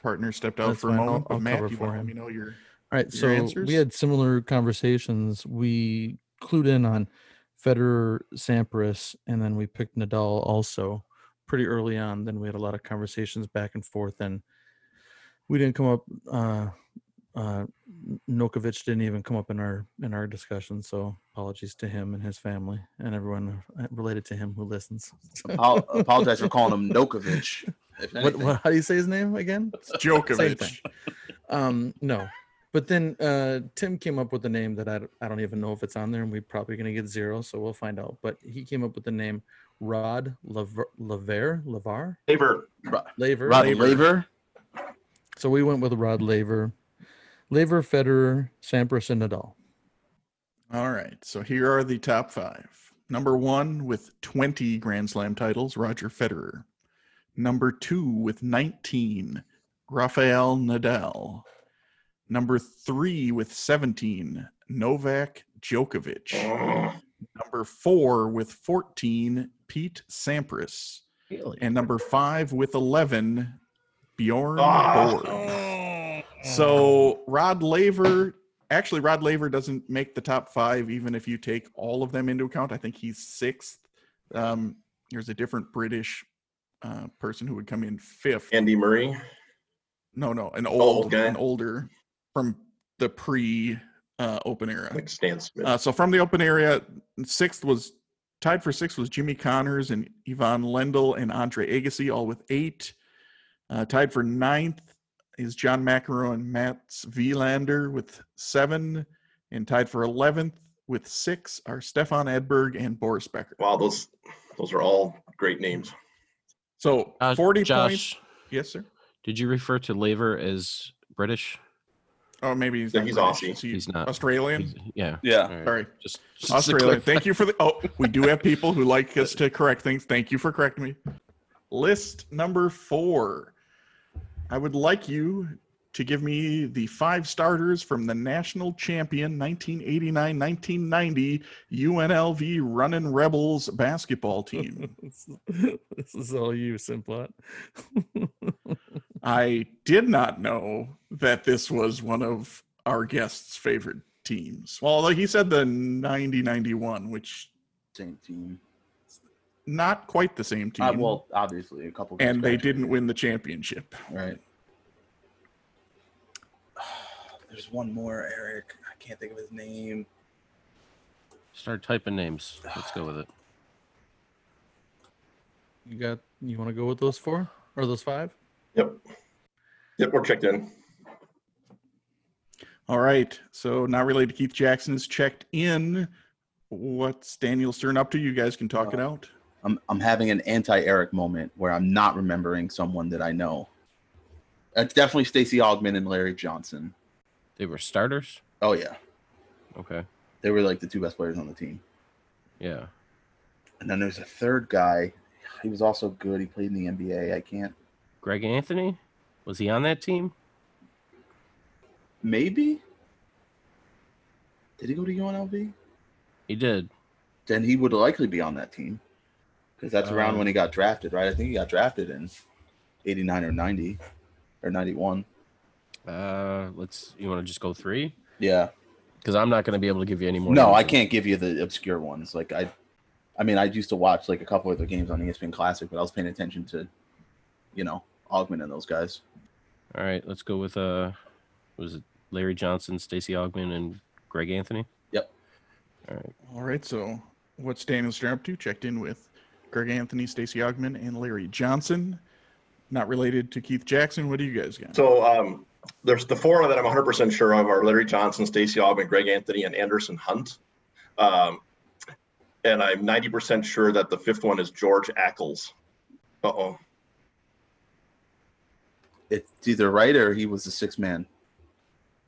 partner stepped out That's for a fine, I'll- moment, but I'll Matt, you for want him. me know your All right, your so answers? we had similar conversations. We clued in on Federer, Sampras, and then we picked Nadal also pretty early on. Then we had a lot of conversations back and forth, and we didn't come up. Uh, uh, Nokovic didn't even come up in our in our discussion, so apologies to him and his family and everyone uh, related to him who listens. [laughs] Apo- apologize for calling him Nokovic. What, what? How do you say his name again? Same Djokovic. thing. Um, no, but then uh, Tim came up with a name that I, I don't even know if it's on there, and we're probably gonna get zero, so we'll find out. But he came up with the name Rod Laver, Laver, Lavar, Favor. Laver. Rod Laver. Laver. So we went with Rod Laver, Laver, Federer, Sampras, and Nadal. All right, so here are the top five. Number one with 20 Grand Slam titles, Roger Federer. Number two with 19, Rafael Nadal. Number three with 17, Novak Djokovic. Number four with 14, Pete Sampras. Really? And number five with 11, Bjorn Ah. Borg. So Rod Laver, actually, Rod Laver doesn't make the top five, even if you take all of them into account. I think he's sixth. Um, there's a different British uh, person who would come in fifth. Andy Murray. no, no, an old old, guy? an older from the pre uh, Open era. Like Stan Smith. Uh, so from the open area, sixth was tied for sixth was Jimmy Connors and Ivan Lendl and Andre Agassi, all with eight. Uh, tied for ninth is John McEnroe and Mats Wilander with seven, and tied for eleventh with six are Stefan Edberg and Boris Becker. wow, those those are all great names. So Uh, forty Josh, points. Yes, sir. did you refer to Laver as British? Oh, maybe he's Yeah, not he's Aussie. Is he He's not. Australian. He's- yeah. Yeah. All right. Sorry. Just, just to Australia. Thank you for the. Oh, we do have people who like us to correct things. Thank you for correcting me. List number four. I would like you to give me the five starters from the national champion 1989 1990 UNLV Running Rebels basketball team. [laughs] this, this is all you, Simplot. I did not know that this was one of our guests' favorite teams. Well, like he said the 90 91, which Same team. Not quite the same team. Uh, well, obviously a couple. guys and they didn't win the championship. Right. [sighs] There's one more, Eric. I can't think of his name. Start typing names. Let's go with it. You got? You want to go with those four or those five? Yep. Yep, we're checked in. All right. So not related to Keith Jackson is checked in. What's Daniel Stern up to? You guys can talk it Uh, out. I'm I'm having an anti-Eric moment where I'm not remembering someone that I know. It's definitely Stacey Augmon and Larry Johnson. They were starters. Oh yeah, Okay. they were like the two best players on the team. Yeah. And then there's a third guy. He was also good. He played in the NBA. I can't. Greg Anthony. Was he on that team? Maybe. Did he go to UNLV? He did. Then he would likely be on that team because that's around Um, when he got drafted, right? I think he got drafted in '89 or '90 or '91. Uh, let's. You want to just go three? Yeah. Because I'm not going to be able to give you any more. No, names I can't give you the obscure ones. Like I, I mean, I used to watch like a couple of the games on ESPN Classic, but I was paying attention to, you know, Augmon and those guys. All right, let's go with uh, was it Larry Johnson, Stacey Augmon, and Greg Anthony? Yep. All right. All right. So what's Daniel Stern up to? Checked in with Greg Anthony, Stacey Augmon, and Larry Johnson. Not related to Keith Jackson. What do you guys got? So um, there's the four that I'm 100% sure of are Larry Johnson, Stacey Augmon, Greg Anthony, and Anderson Hunt. Um, and I'm 90% sure that the fifth one is George Ackles. Uh oh. It's either right or he was the sixth man.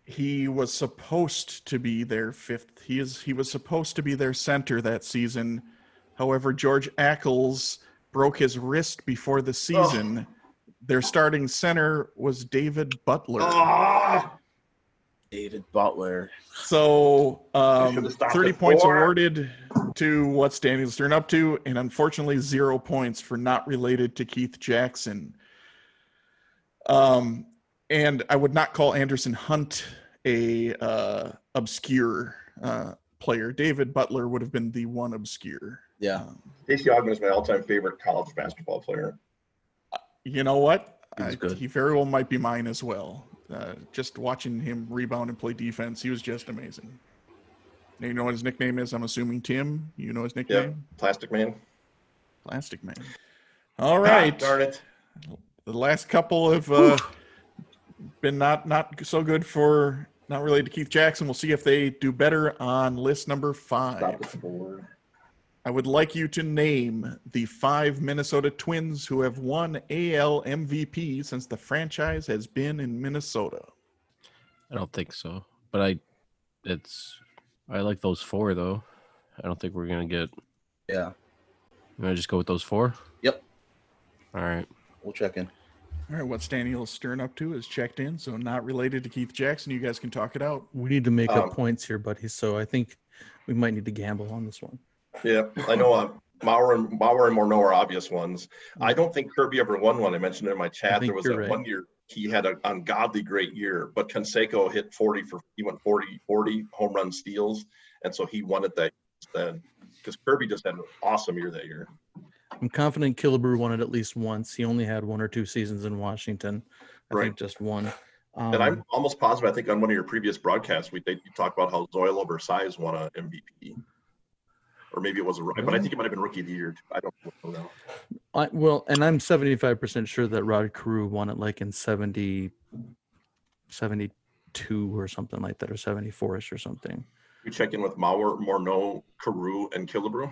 He was supposed to be their fifth. He is. He was supposed to be their center that season. However, George Ackles broke his wrist before the season. Their starting center was David Butler. Ah! David Butler. So um, 30 points four. awarded to what's Daniel Stern up to, and unfortunately zero points for not related to Keith Jackson. Um, and I would not call Anderson Hunt a uh, obscure uh, player. David Butler would have been the one obscure. Yeah. Um, Casey Ogden is my all-time favorite college basketball player. you know what? He was Uh, he very well might be mine as well. Uh, just watching him rebound and play defense, he was just amazing. And you know what his nickname is? I'm assuming Tim. You know his nickname? Plastic Man. Plastic Man. All right. Ah, darn it. The last couple have uh, been not not so good for not related to Keith Jackson. We'll see if they do better on list number five. I would like you to name the five Minnesota Twins who have won AL MVP since the franchise has been in Minnesota. I don't think so. But I it's I like those four though. I don't think we're gonna get Yeah. you wanna just go with those four? Yep. All right. We'll check in. All right, what's Daniel Stern up to is checked in, so not related to Keith Jackson. You guys can talk it out. We need to make Um, up points here, buddy. So I think we might need to gamble on this one. Yeah, I know uh, Mauer and Bauer and Morneau are obvious ones. I don't think Kirby ever won one. I mentioned it in my chat. There was you're that right. one year he had an ungodly great year, but Canseco hit 40 for he went 40, 40 home run steals, and so he won it that instead. Because Kirby just had an awesome year that year. I'm confident Killebrew won it at least once. He only had one or two seasons in Washington. I Right. think just one. Um, and I'm almost positive. I think on one of your previous broadcasts, we talked about how Zoilo Versalles won a MVP, or maybe it was a rookie, but I think it might have been rookie of the year. I don't know. I, well, and I'm 75% sure that Rod Carew won it like in 70, 72 or something like that, or 74ish or something. You check in with Mauer, Morneau, Carew, and Killebrew.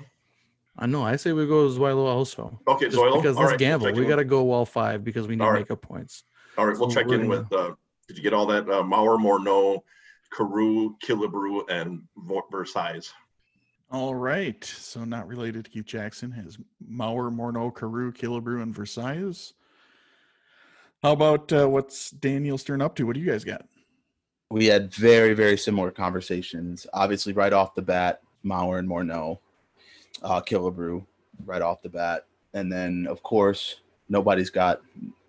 I know. I say we go Zoilo also. Okay, Just Zoilo. because All let's right, gamble. check We got to go all five because we need All to right. make up points. All right, we'll so check in gonna- with. Uh, did you get all that? Uh, Mauer, Morneau, Carew, Killebrew, and Versalles. All right, so not related to Keith Jackson has Mauer, Morneau, Carew, Killebrew, and Versalles. How about uh, what's Daniel Stern up to? What do you guys got? We had very, very similar conversations. Obviously, right off the bat, Mauer and Morneau, uh, Killebrew, right off the bat. And then, of course, nobody's got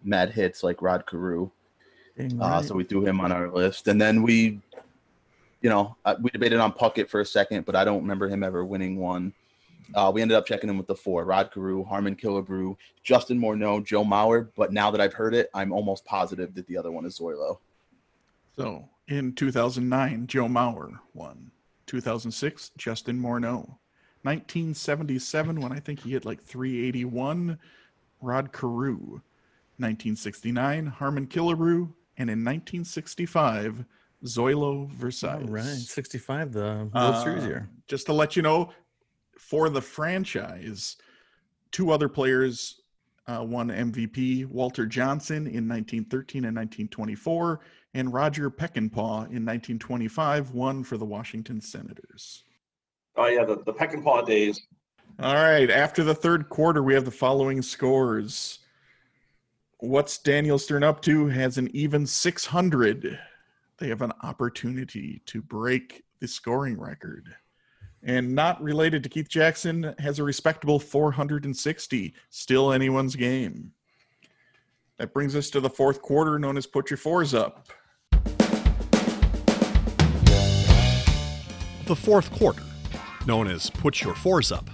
mad hits like Rod Carew. Dang Uh, so we threw him on our list. And then we, you know, uh, we debated on Puckett for a second, but I don't remember him ever winning one. Uh, we ended up checking in with the four Rod Carew, Harmon Killebrew, Justin Morneau, Joe Mauer. But now that I've heard it, I'm almost positive that the other one is Zoilo. So in 2009, Joe Mauer won. 2006, Justin Morneau. 1977, when I think he hit like 381, Rod Carew. 1969, Harmon Killebrew. And in 1965, Zoilo Versalles. All right. 65, the World Series Uh, year. Just to let you know, for the franchise, two other players uh, won MVP Walter Johnson in 1913 and 1924, and Roger Peckinpaugh in 1925 won for the Washington Senators. Oh yeah, the, the peck and paw days. All right, after the third quarter, we have the following scores. What's Daniel Stern up to? Has an even 600. They have an opportunity to break the scoring record. And not related to Keith Jackson, has a respectable 460. Still anyone's game. That brings us to the fourth quarter, known as Put Your Fours Up. The fourth quarter, known as Put Your Fours Up.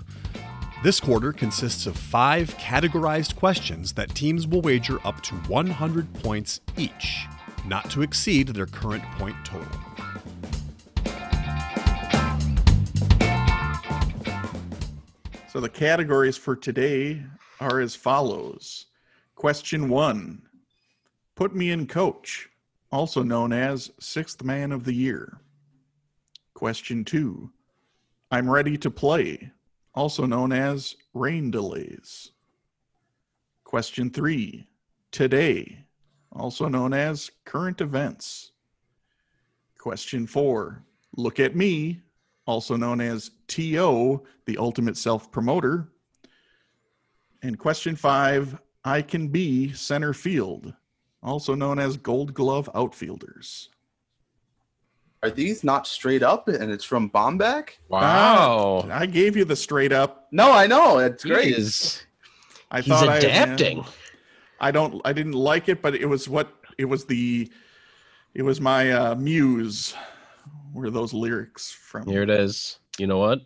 This quarter consists of five categorized questions that teams will wager up to 100 points each, not to exceed their current point total. So the categories for today are as follows. Question one Put me in coach, also known as sixth man of the year. Question two I'm ready to play, also known as rain delays. Question three, today, also known as current events. Question four, look at me, also known as TO, the ultimate self promoter. And question five, I can be center field, also known as gold glove outfielders. Are these not straight up and it's from Bomback? Wow. I gave you the straight up. No, I know. It's He great. is- I he's thought I- adapting. I don't I didn't like it, but it was what it was the it was my uh muse were those lyrics from Here it is. You know what?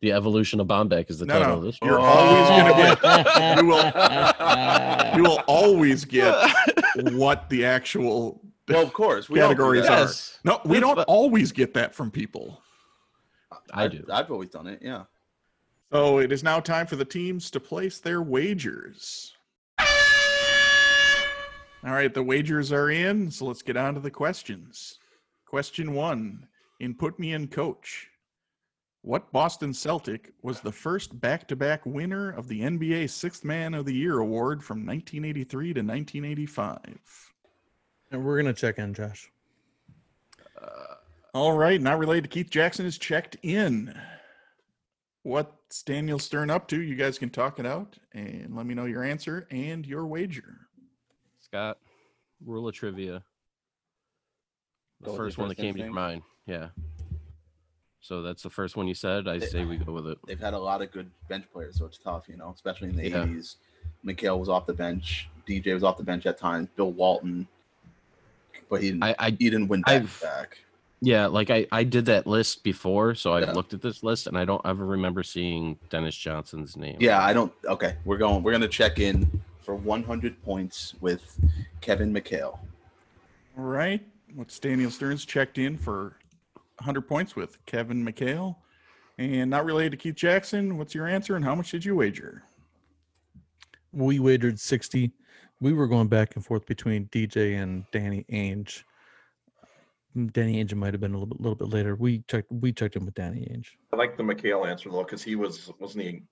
The evolution of Bomback is the No, title no, of this. you're one. always gonna get. [laughs] you will you will always get [laughs] what the actual Well, of course. We all do Categories are. Yes, No, we don't always get that from people. I do. I've always done it. Yeah. So it is now time for the teams to place their wagers. All right, the wagers are in, so let's get on to the questions. Question one in Put Me in Coach. What Boston Celtic was the first back to back winner of the NBA Sixth Man of the Year award from 1983 to 1985? And we're gonna check in, Josh. Uh, all right, not related to Keith Jackson is checked in. What's Daniel Stern up to? You guys can talk it out and let me know your answer and your wager. Scott, rule of trivia. The Go with first one that came to your mind. Yeah. So that's the first one you said. I It- say we go with it. They've had a lot of good bench players, so it's tough, you know, especially in the Yeah. 80s. McHale was off the bench. DJ was off the bench at times. Bill Walton. But he didn't, I, I he didn't win back I've- back. yeah, like I, I did that list before, so I've Yeah. looked at this list and I don't ever remember seeing Dennis Johnson's name. Yeah, I don't. Okay, we're going. We're gonna check in for 100 points with Kevin McHale. All right. What's Daniel Stearns checked in for 100 points with Kevin McHale. And not related to Keith Jackson. What's your answer and how much did you wager? We wagered sixty. We were going back and forth between DJ and Danny Ainge. Mm, Danny Ainge might have been a little bit, little bit later. We checked. We checked in with Danny Ainge. I like the McHale answer though, because he was, wasn't he,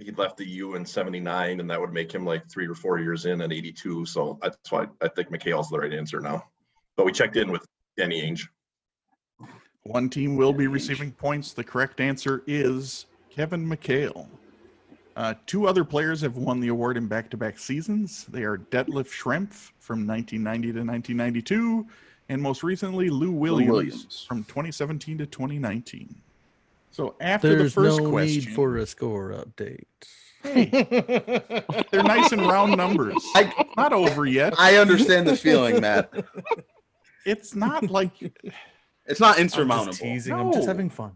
he left the U in seventy-nine and that would make him like three or four years in at eighty-two. So that's why I think McHale's the right answer now. But we checked in with Danny Ainge. One team will be Ainge. receiving points. The correct answer is Kevin McHale. Uh, two other players have won the award in back to back seasons. They are Detlef Schrempf from 1990 to 1992, and most recently Lou Williams, Williams. from 2017 to 2019. So after the There's first no question, need for a score update. hey, [laughs] they're nice and round numbers. I Not over yet. I understand the feeling, Matt. [laughs] It's not like It's not I'm insurmountable. just teasing. I'm just having fun.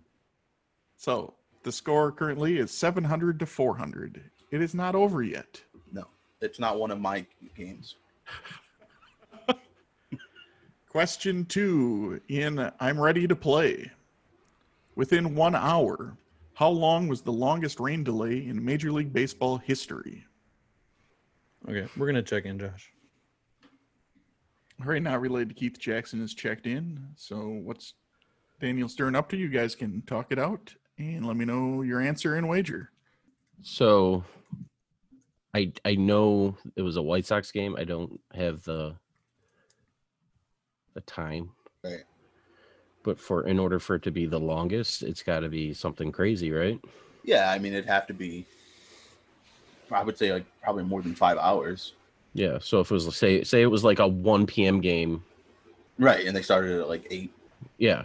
so. The score currently is 700 to 400. It is not over yet. No, it's not one of my games. [laughs] Question two in I'm ready to play. Within one hour, how long was the longest rain delay in Major League Baseball history? Okay, we're gonna check in, Josh. All right, not related to Keith Jackson is checked in. So what's Daniel Stern up to? You guys can talk it out and let me know your answer and wager. So I I know it was a White Sox game. I don't have the the time. Right. But for in order for it to be the longest, it's got to be something crazy, right? Yeah, I mean it'd have to be. I would say like probably more than five hours. Yeah. So if it was say say it was like a 1 p.m. game, Right, and they started at like eight. yeah.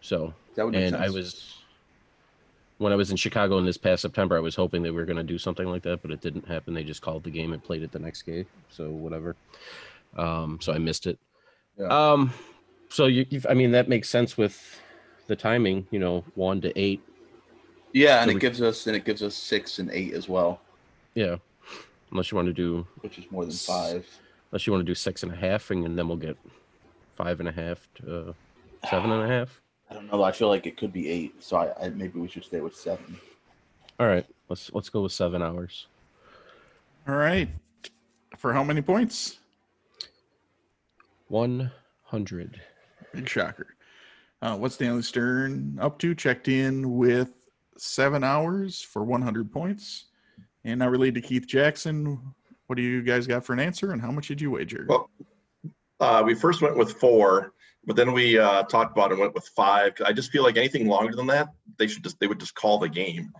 So That would make and I was when I was in Chicago in this past September, I was hoping they were going to do something like that, but it didn't happen. They just called the game and played it the next game, so whatever. Um, so I missed it. Yeah. Um, so you, I mean, that makes sense with the timing. You know, one to eight. Yeah, and So it we- gives us and it gives us six and eight as well, Yeah, unless you want to do which is more than five. unless you want to do six and a half, and then we'll get five and a half to uh, seven and a half. I don't know. I feel like it could be eight, so I, I maybe we should stay with seven. All right, let's let's go with seven hours. All right. For how many points? One hundred. Big shocker. Uh, what's Stanley Stern up to? Checked in with seven hours for 100 points. And now related to Keith Jackson. What do you guys got for an answer? And how much did you wager? Well, Uh, we first went with four, but then we uh, talked about it and went with five. I just feel like anything longer than that, they should just they would just call the game.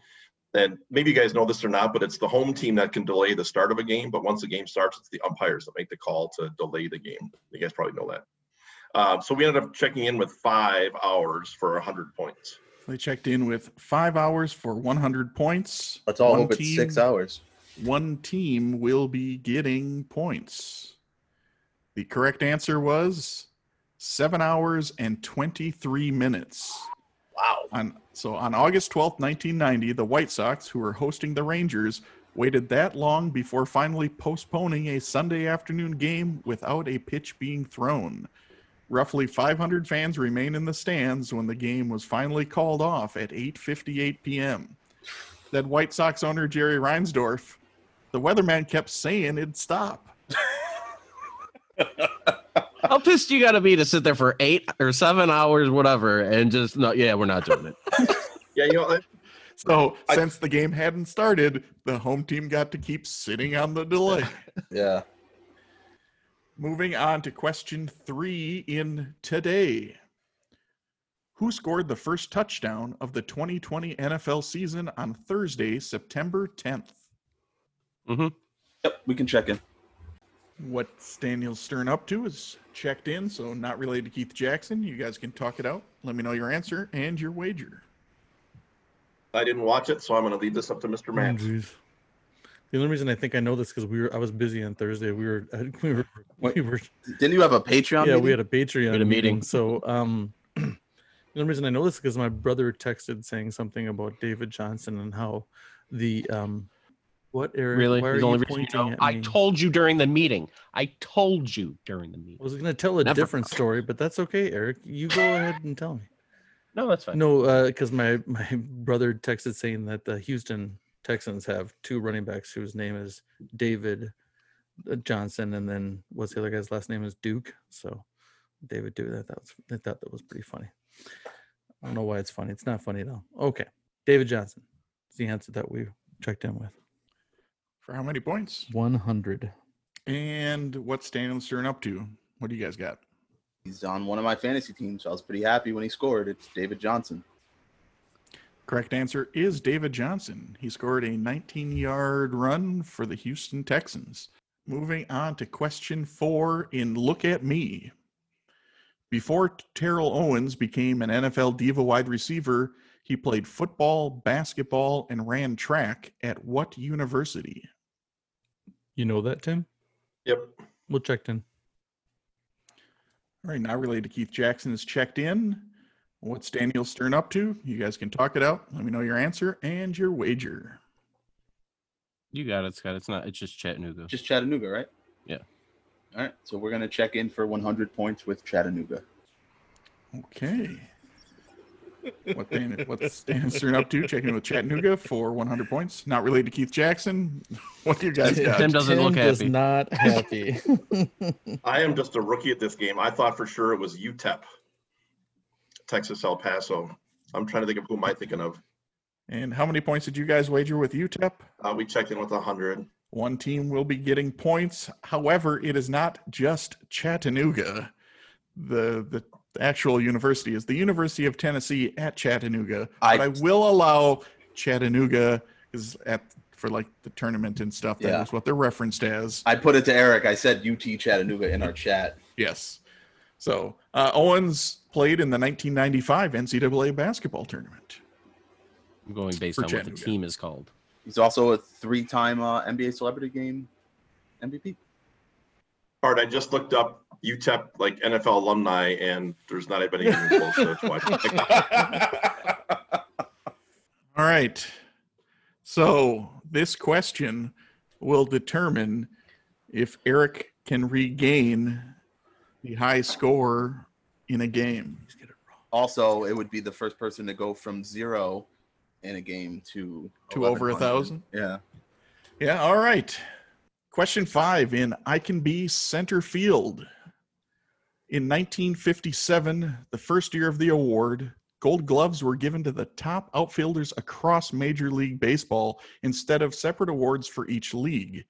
And maybe you guys know this or not, but it's the home team that can delay the start of a game. But once the game starts, it's the umpires that make the call to delay the game. You guys probably know that. Uh, so we ended up checking in with five hours for 100 points. They checked in with five hours for 100 points. Let's all One hope it's six hours. One team will be getting points. The correct answer was seven hours and 23 minutes. Wow. On so on August twelfth, 1990, the White Sox, who were hosting the Rangers, waited that long before finally postponing a Sunday afternoon game without a pitch being thrown. Roughly 500 fans remained in the stands when the game was finally called off at 8:58 p.m. Then White Sox owner Jerry Reinsdorf, the weatherman kept saying it'd stop. [laughs] How pissed you got to be to sit there for eight or seven hours, whatever, and just no, yeah, we're not doing it. [laughs] Yeah, you know, I- So I- since the game hadn't started, the home team got to keep sitting on the delay. [laughs] Yeah. Moving on to question three in today. Who scored the first touchdown of the 2020 NFL season on Thursday, September 10th? Mm-hmm. Yep. We can check in. What's Daniel Stern up to is checked in, so not related to Keith Jackson. You guys can talk it out. Let me know your answer and your wager. I didn't watch it, so I'm going to leave this up to Mr. Oh, The only reason I think I know this because we were I was busy on Thursday. We were [laughs] we were we were Didn't you have a Patreon? yeah meeting? we had a Patreon had a meeting. meeting. So um, [clears throat] the only reason I know this is because my brother texted saying something about David Johnson and how the um, what Eric? Really? Why are the only reason you know. I told you during the meeting. I told you during the meeting. I was gonna tell a Never different story, but that's okay, Eric. You go ahead and tell me. [laughs] No, that's fine. No, because my my [laughs] brother texted saying that the Houston Texans have two running backs whose name is David uh, Johnson, and then what's the other guy's last name is Duke. So David Duke. That, that was I thought that was pretty funny. I don't know why it's funny. It's not funny at all. Okay, David Johnson. It's the answer that we checked in with. For how many points? One hundred. And what's Daniel Stern up to? What do you guys got? He's on one of my fantasy teams. So I was pretty happy when he scored. It's David Johnson. Correct answer is David Johnson. He scored a 19 yard run for the Houston Texans. Moving on to question four in Look at Me. Before Terrell Owens became an NFL Diva wide receiver, he played football, basketball, and ran track at what university? You know that, Tim? Yep. We'll check in. All right, now related to Keith Jackson is checked in. What's Daniel Stern up to? You guys can talk it out. Let me know your answer and your wager. You got it, Scott. It's not. It's just Chattanooga. Just Chattanooga, right? Yeah. All right. So we're gonna check in for 100 points with Chattanooga. Okay. What Dan, what's Dan Stern up to? Checking with Chattanooga for 100 points. Not related to Keith Jackson. [laughs] What do you guys got? Tim doesn't look Tim was happy. not happy. [laughs] I am just a rookie at this game. I thought for sure it was UTEP, Texas El Paso. I'm trying to think of who am I thinking of. And how many points did you guys wager with UTEP? Uh, we checked in with 100. One team will be getting points. However, it is not just Chattanooga. The the actual university is the University of Tennessee at Chattanooga. I- but I will allow Chattanooga is at for like the tournament and stuff. That Yeah. is what they're referenced as. I put it to Eric. I said UT Chattanooga in our chat. Yes. So uh, Owens played in the 1995 NCAA basketball tournament. I'm going based For on what the team is called. He's also a three-time uh, NBA Celebrity Game MVP. Art, I just looked up UTEP like NFL alumni, and there's not anybody even close to what. All right. So this question will determine if Eric can regain the high score in a game. also, it would be the first person to go from zero in a game to To over a thousand? Yeah. Yeah, all right. Question five in I Can Be Center Field. In 1957, the first year of the award, gold gloves were given to the top outfielders across Major League Baseball instead of separate awards for each league.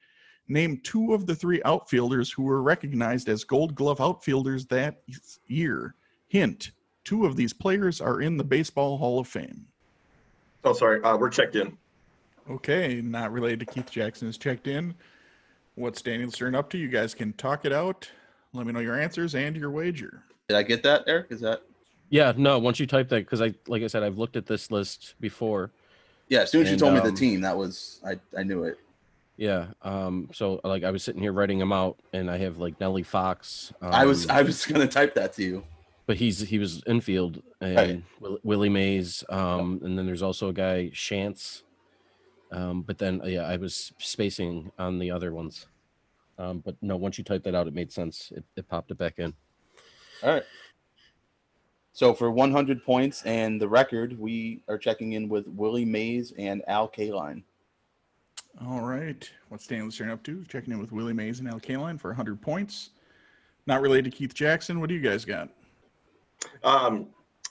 Name two of the three outfielders who were recognized as gold glove outfielders that year. Hint two of these players are in the Baseball Hall of Fame. Oh, sorry. Uh, we're checked in. Okay, not related to Keith Jackson is checked in. What's Daniel Stern up to? You guys can talk it out. Let me know your answers and your wager. Did I get that, Eric? Is that Yeah, no. Once you type that, because I, like I said, I've looked at this list before. yeah? As soon as you And, told me um, the team, that was I. I knew it. Yeah. Um. So like I was sitting here writing them out, and I have like Nellie Fox. Um, I was I was [laughs] gonna type that to you. but he's he was infield and Right. Will, Willie Mays. Um. And then there's also a guy Chance. Um. But then yeah, I was spacing on the other ones. Um. But no, once you typed that out, it made sense. It, it popped it back in. All right. So for 100 points and the record, we are checking in with Willie Mays and Al Kaline. All right. What's Daniel Stern up to? Checking in with Willie Mays and Al Kaline for 100 points. Not related to Keith Jackson. What do you guys got? Um,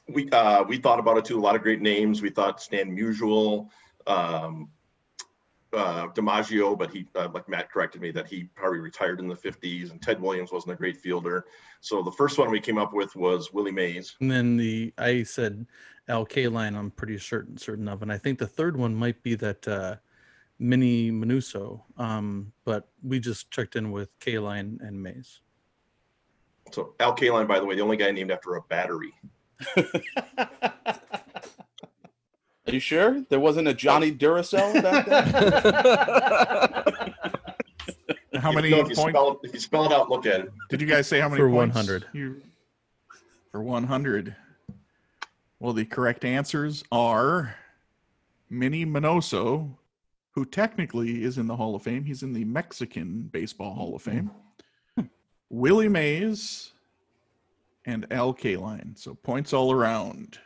we uh, we thought about it too. A lot of great names. We thought Stan Musial, um, uh, DiMaggio, but he, uh, like Matt corrected me, that he probably retired in the 50s, and Ted Williams wasn't a great fielder. So the first one we came up with was Willie Mays. And then the I said Al Kaline, I'm pretty certain certain of, and I think the third one might be that uh, Minnie Minoso. Um, but we just checked in with Kaline and Mays. So Al Kaline, by the way, the only guy named after a battery. [laughs] Are you sure there wasn't a Johnny Duracell back then? [laughs] How many No, if you points? spell it, if you spell it out, look at it. Did you guys say how many For points 100. You, for 100. Well, the correct answers are Minnie Minoso, who technically is in the Hall of Fame. He's in the Mexican Baseball Hall of Fame. Willie Mays and Al Kaline. So points all around.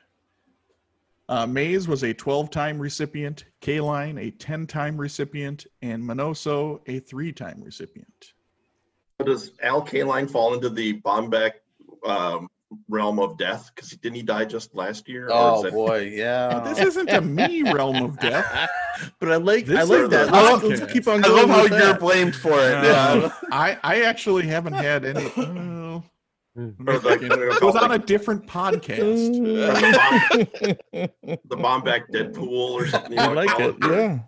Uh, Mays was a 12 time recipient, Kaline a 10 time recipient, and Minoso a three time recipient. Does Al Kaline fall into the Bomback um, realm of death? Because didn't he die just last year? Oh that- boy, yeah. [laughs] This isn't a me realm of death. [laughs] but I like This I is like that. podcast. Let's, let's keep on I going. love how with you're that. blamed for it. No, Yeah. I, I actually haven't had any. well, Or Mm. like, it was on a different podcast. [laughs] the Bomback mm. Deadpool or something. you I like call it. Yeah.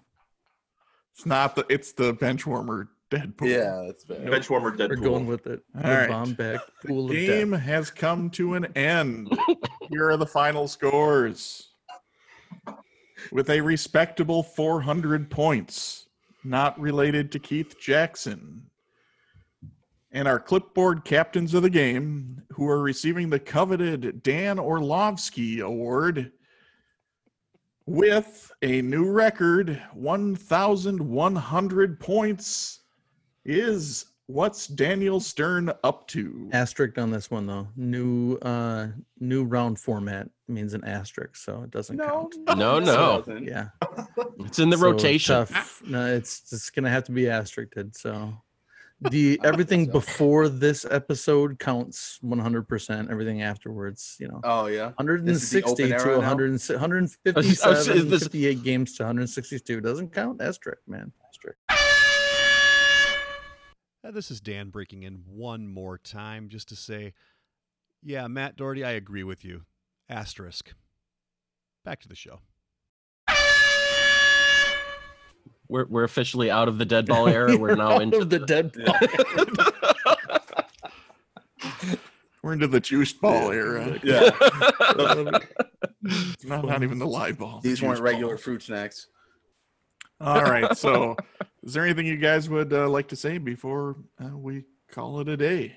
It's not the. It's the benchwarmer Deadpool. yeah, that's fair. Benchwarmer Deadpool. We're going with it. All the right. bomb back The pool of game death. has come to an end. [laughs] Here are the final scores. With a respectable 400 points, not related to Keith Jackson. And our clipboard captains of the game, who are receiving the coveted Dan Orlovsky Award with a new record 1,100 points, is what's Daniel Stern up to? Asterisk on this one though. New uh new round format means an asterisk, so it doesn't count. No, no. Yeah. It's in the So rotation. tough. No, it's just gonna have to be asterisked. So the [laughs] everything so. before this episode counts 100%. Everything afterwards, you know, Oh yeah. 160 open to era 100, I was- 157, is this- 58 games to 162 doesn't count. Asterisk, man. Asterisk. Uh, this is Dan breaking in one more time just to say, yeah, Matt Doherty, I agree with you. Asterisk. Back to the show. We're we're officially out of the dead ball [laughs] era. We're now into the dead ball. [laughs] We're into the juice ball era. Yeah. [laughs] Not, not even the live ball. the These weren't regular ball. fruit snacks. All right. So, is there anything you guys would uh, like to say before uh, we call it a day?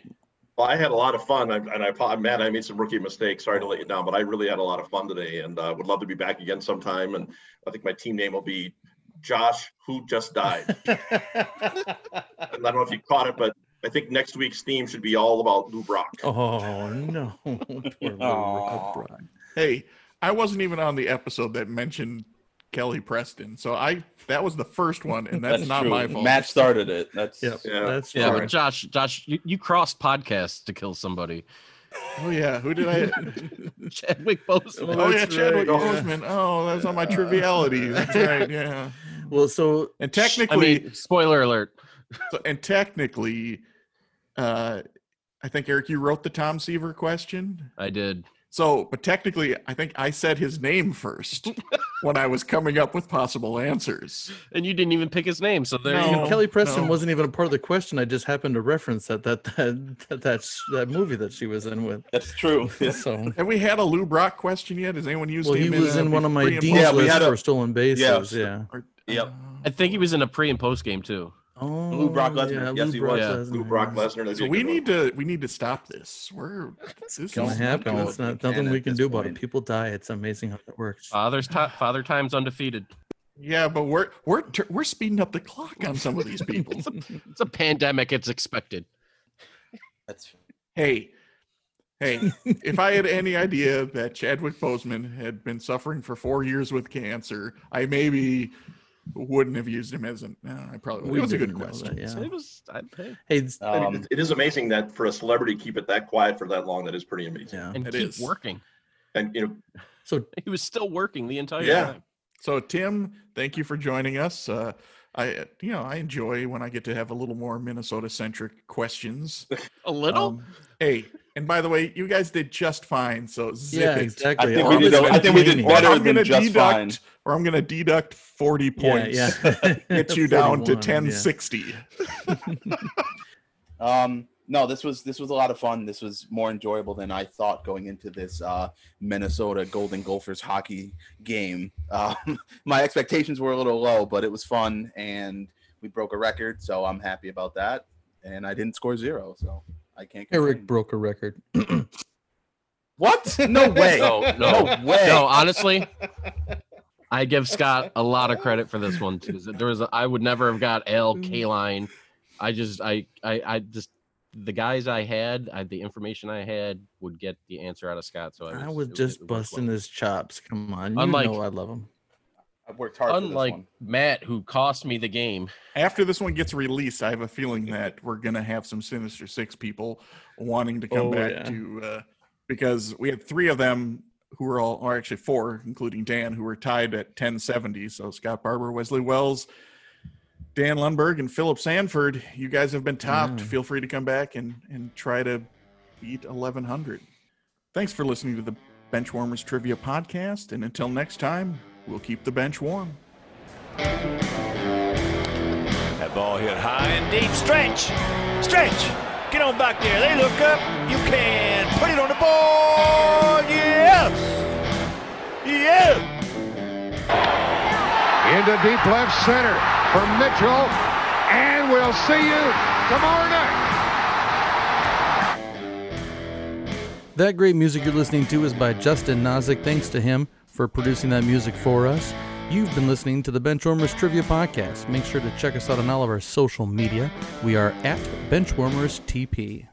Well, I had a lot of fun, I- and I, I'm mad I made some rookie mistakes. Sorry to let you down, but I really had a lot of fun today, and uh, would love to be back again sometime. And I think my team name will be Josh, who just died. and [laughs] I don't know if you caught it, but I think next week's theme should be all about Lou Brock. oh no. [laughs] Poor little Aw. Rob Brock. Hey, I wasn't even on the episode that mentioned Kelly Preston, so I that was the first one, and that's, not true. my fault. Matt started it. That's Yep. Yeah. That's yeah, true. but Josh, Josh, you, you crossed podcasts to kill somebody. Oh yeah, who did I? [laughs] Chadwick Boseman. oh yeah, Chadwick right, yeah. Boseman. Oh, that's on my triviality. [laughs] That's right. Yeah. Well, so And I technically, mean, spoiler alert. so, and technically, uh, I think Eric, you wrote the Tom Seaver question. I did. So, but technically, I think I said his name first [laughs] when I was coming up with possible answers. And you didn't even pick his name. So there No. you go. Kelly Preston no. wasn't even a part of the question. I just happened to reference that that that that that, that movie that she was in with. That's true. [laughs] So Have we had a Lou Brock question yet? Has anyone used well, him? he was a in one of my pre Dean's Yeah, we list had a- for stolen bases. Yes. Yeah. or- Yep. uh, I think he was in a pre and post game too. Oh, Brock Lesnar. Yeah, Yes, Lou he Brock was. Yeah. Lesnar, Lou Brock yeah. Lesnar. So we good one. need to we need to stop this. We're this is Gonna not happen. It's not nothing we can this do about it. People die. It's amazing how that works. Father's ti father time's undefeated. Yeah, but we're we're tur- we're speeding up the clock on some of these people. [laughs] It's a pandemic. It's expected. That's hey, hey, if I had any idea that Chadwick Boseman had been suffering for four years with cancer, I maybe wouldn't have used him as an. No, I probably. We it was a good question. that, So it was. I, hey, Hey, it's- I mean, um, it- it is amazing that for a celebrity to keep it that quiet for that long. That is pretty amazing. yeah. and It keep is. working. And you know, So He was still working the entire Yeah. time. So Tim, thank you for joining us. Uh, I you know I enjoy when I get to have a little more Minnesota centric questions. [laughs] A little. Um, hey, and by the way, you guys did just fine. So zip yeah, it. exactly. I think we did. this a- I think we did better I'm than gonna just deduct, fine. or I'm gonna deduct 40 points. yeah. [laughs] Get you down to 41, yeah. 1060. [laughs] Um, no, this was this was a lot of fun. This was more enjoyable than I thought going into this uh, Minnesota Golden Gophers hockey game. Um, [laughs] my expectations were a little low, but it was fun, and we broke a record, so I'm happy about that. And I didn't score zero, so I can't. Eric broke a record. [clears throat] What? [laughs] No way. No, no, no, way. no. Honestly, I give Scott a lot of credit for this one too. There was, a, I would never have got L K mm. line. I just, I, I, I just, the guys I had, I, the information I had would get the answer out of Scott. So I I was, was just it busting well. his chops. Come on, you Unlike- know I love him. I worked hard. for this Unlike one. Matt, who cost me the game. After this one gets released, I have a feeling that we're gonna have some Sinister Six people wanting to come Oh, back yeah. to uh, because we had three of them who were all, or actually four, including Dan, who were tied at 1070. So Scott Barber, Wesley Wells, Dan Lundberg, and Philip Sanford. You guys have been topped. Yeah. Feel free to come back and and try to beat 1100. Thanks for listening to the Benchwarmers Trivia Podcast, and until next time, we'll keep the bench warm. That ball hit high and deep. Stretch! Stretch! Get on back there. They look up. You can put it on the board. Yes! Yes! into deep left center for Mitchell, and we'll see you tomorrow night. That great music you're listening to is by Justin Nozick. Thanks to him for producing that music for us. You've been listening to the Benchwarmers Trivia Podcast. Make sure to check us out on all of our social media. We are at Benchwarmers TP.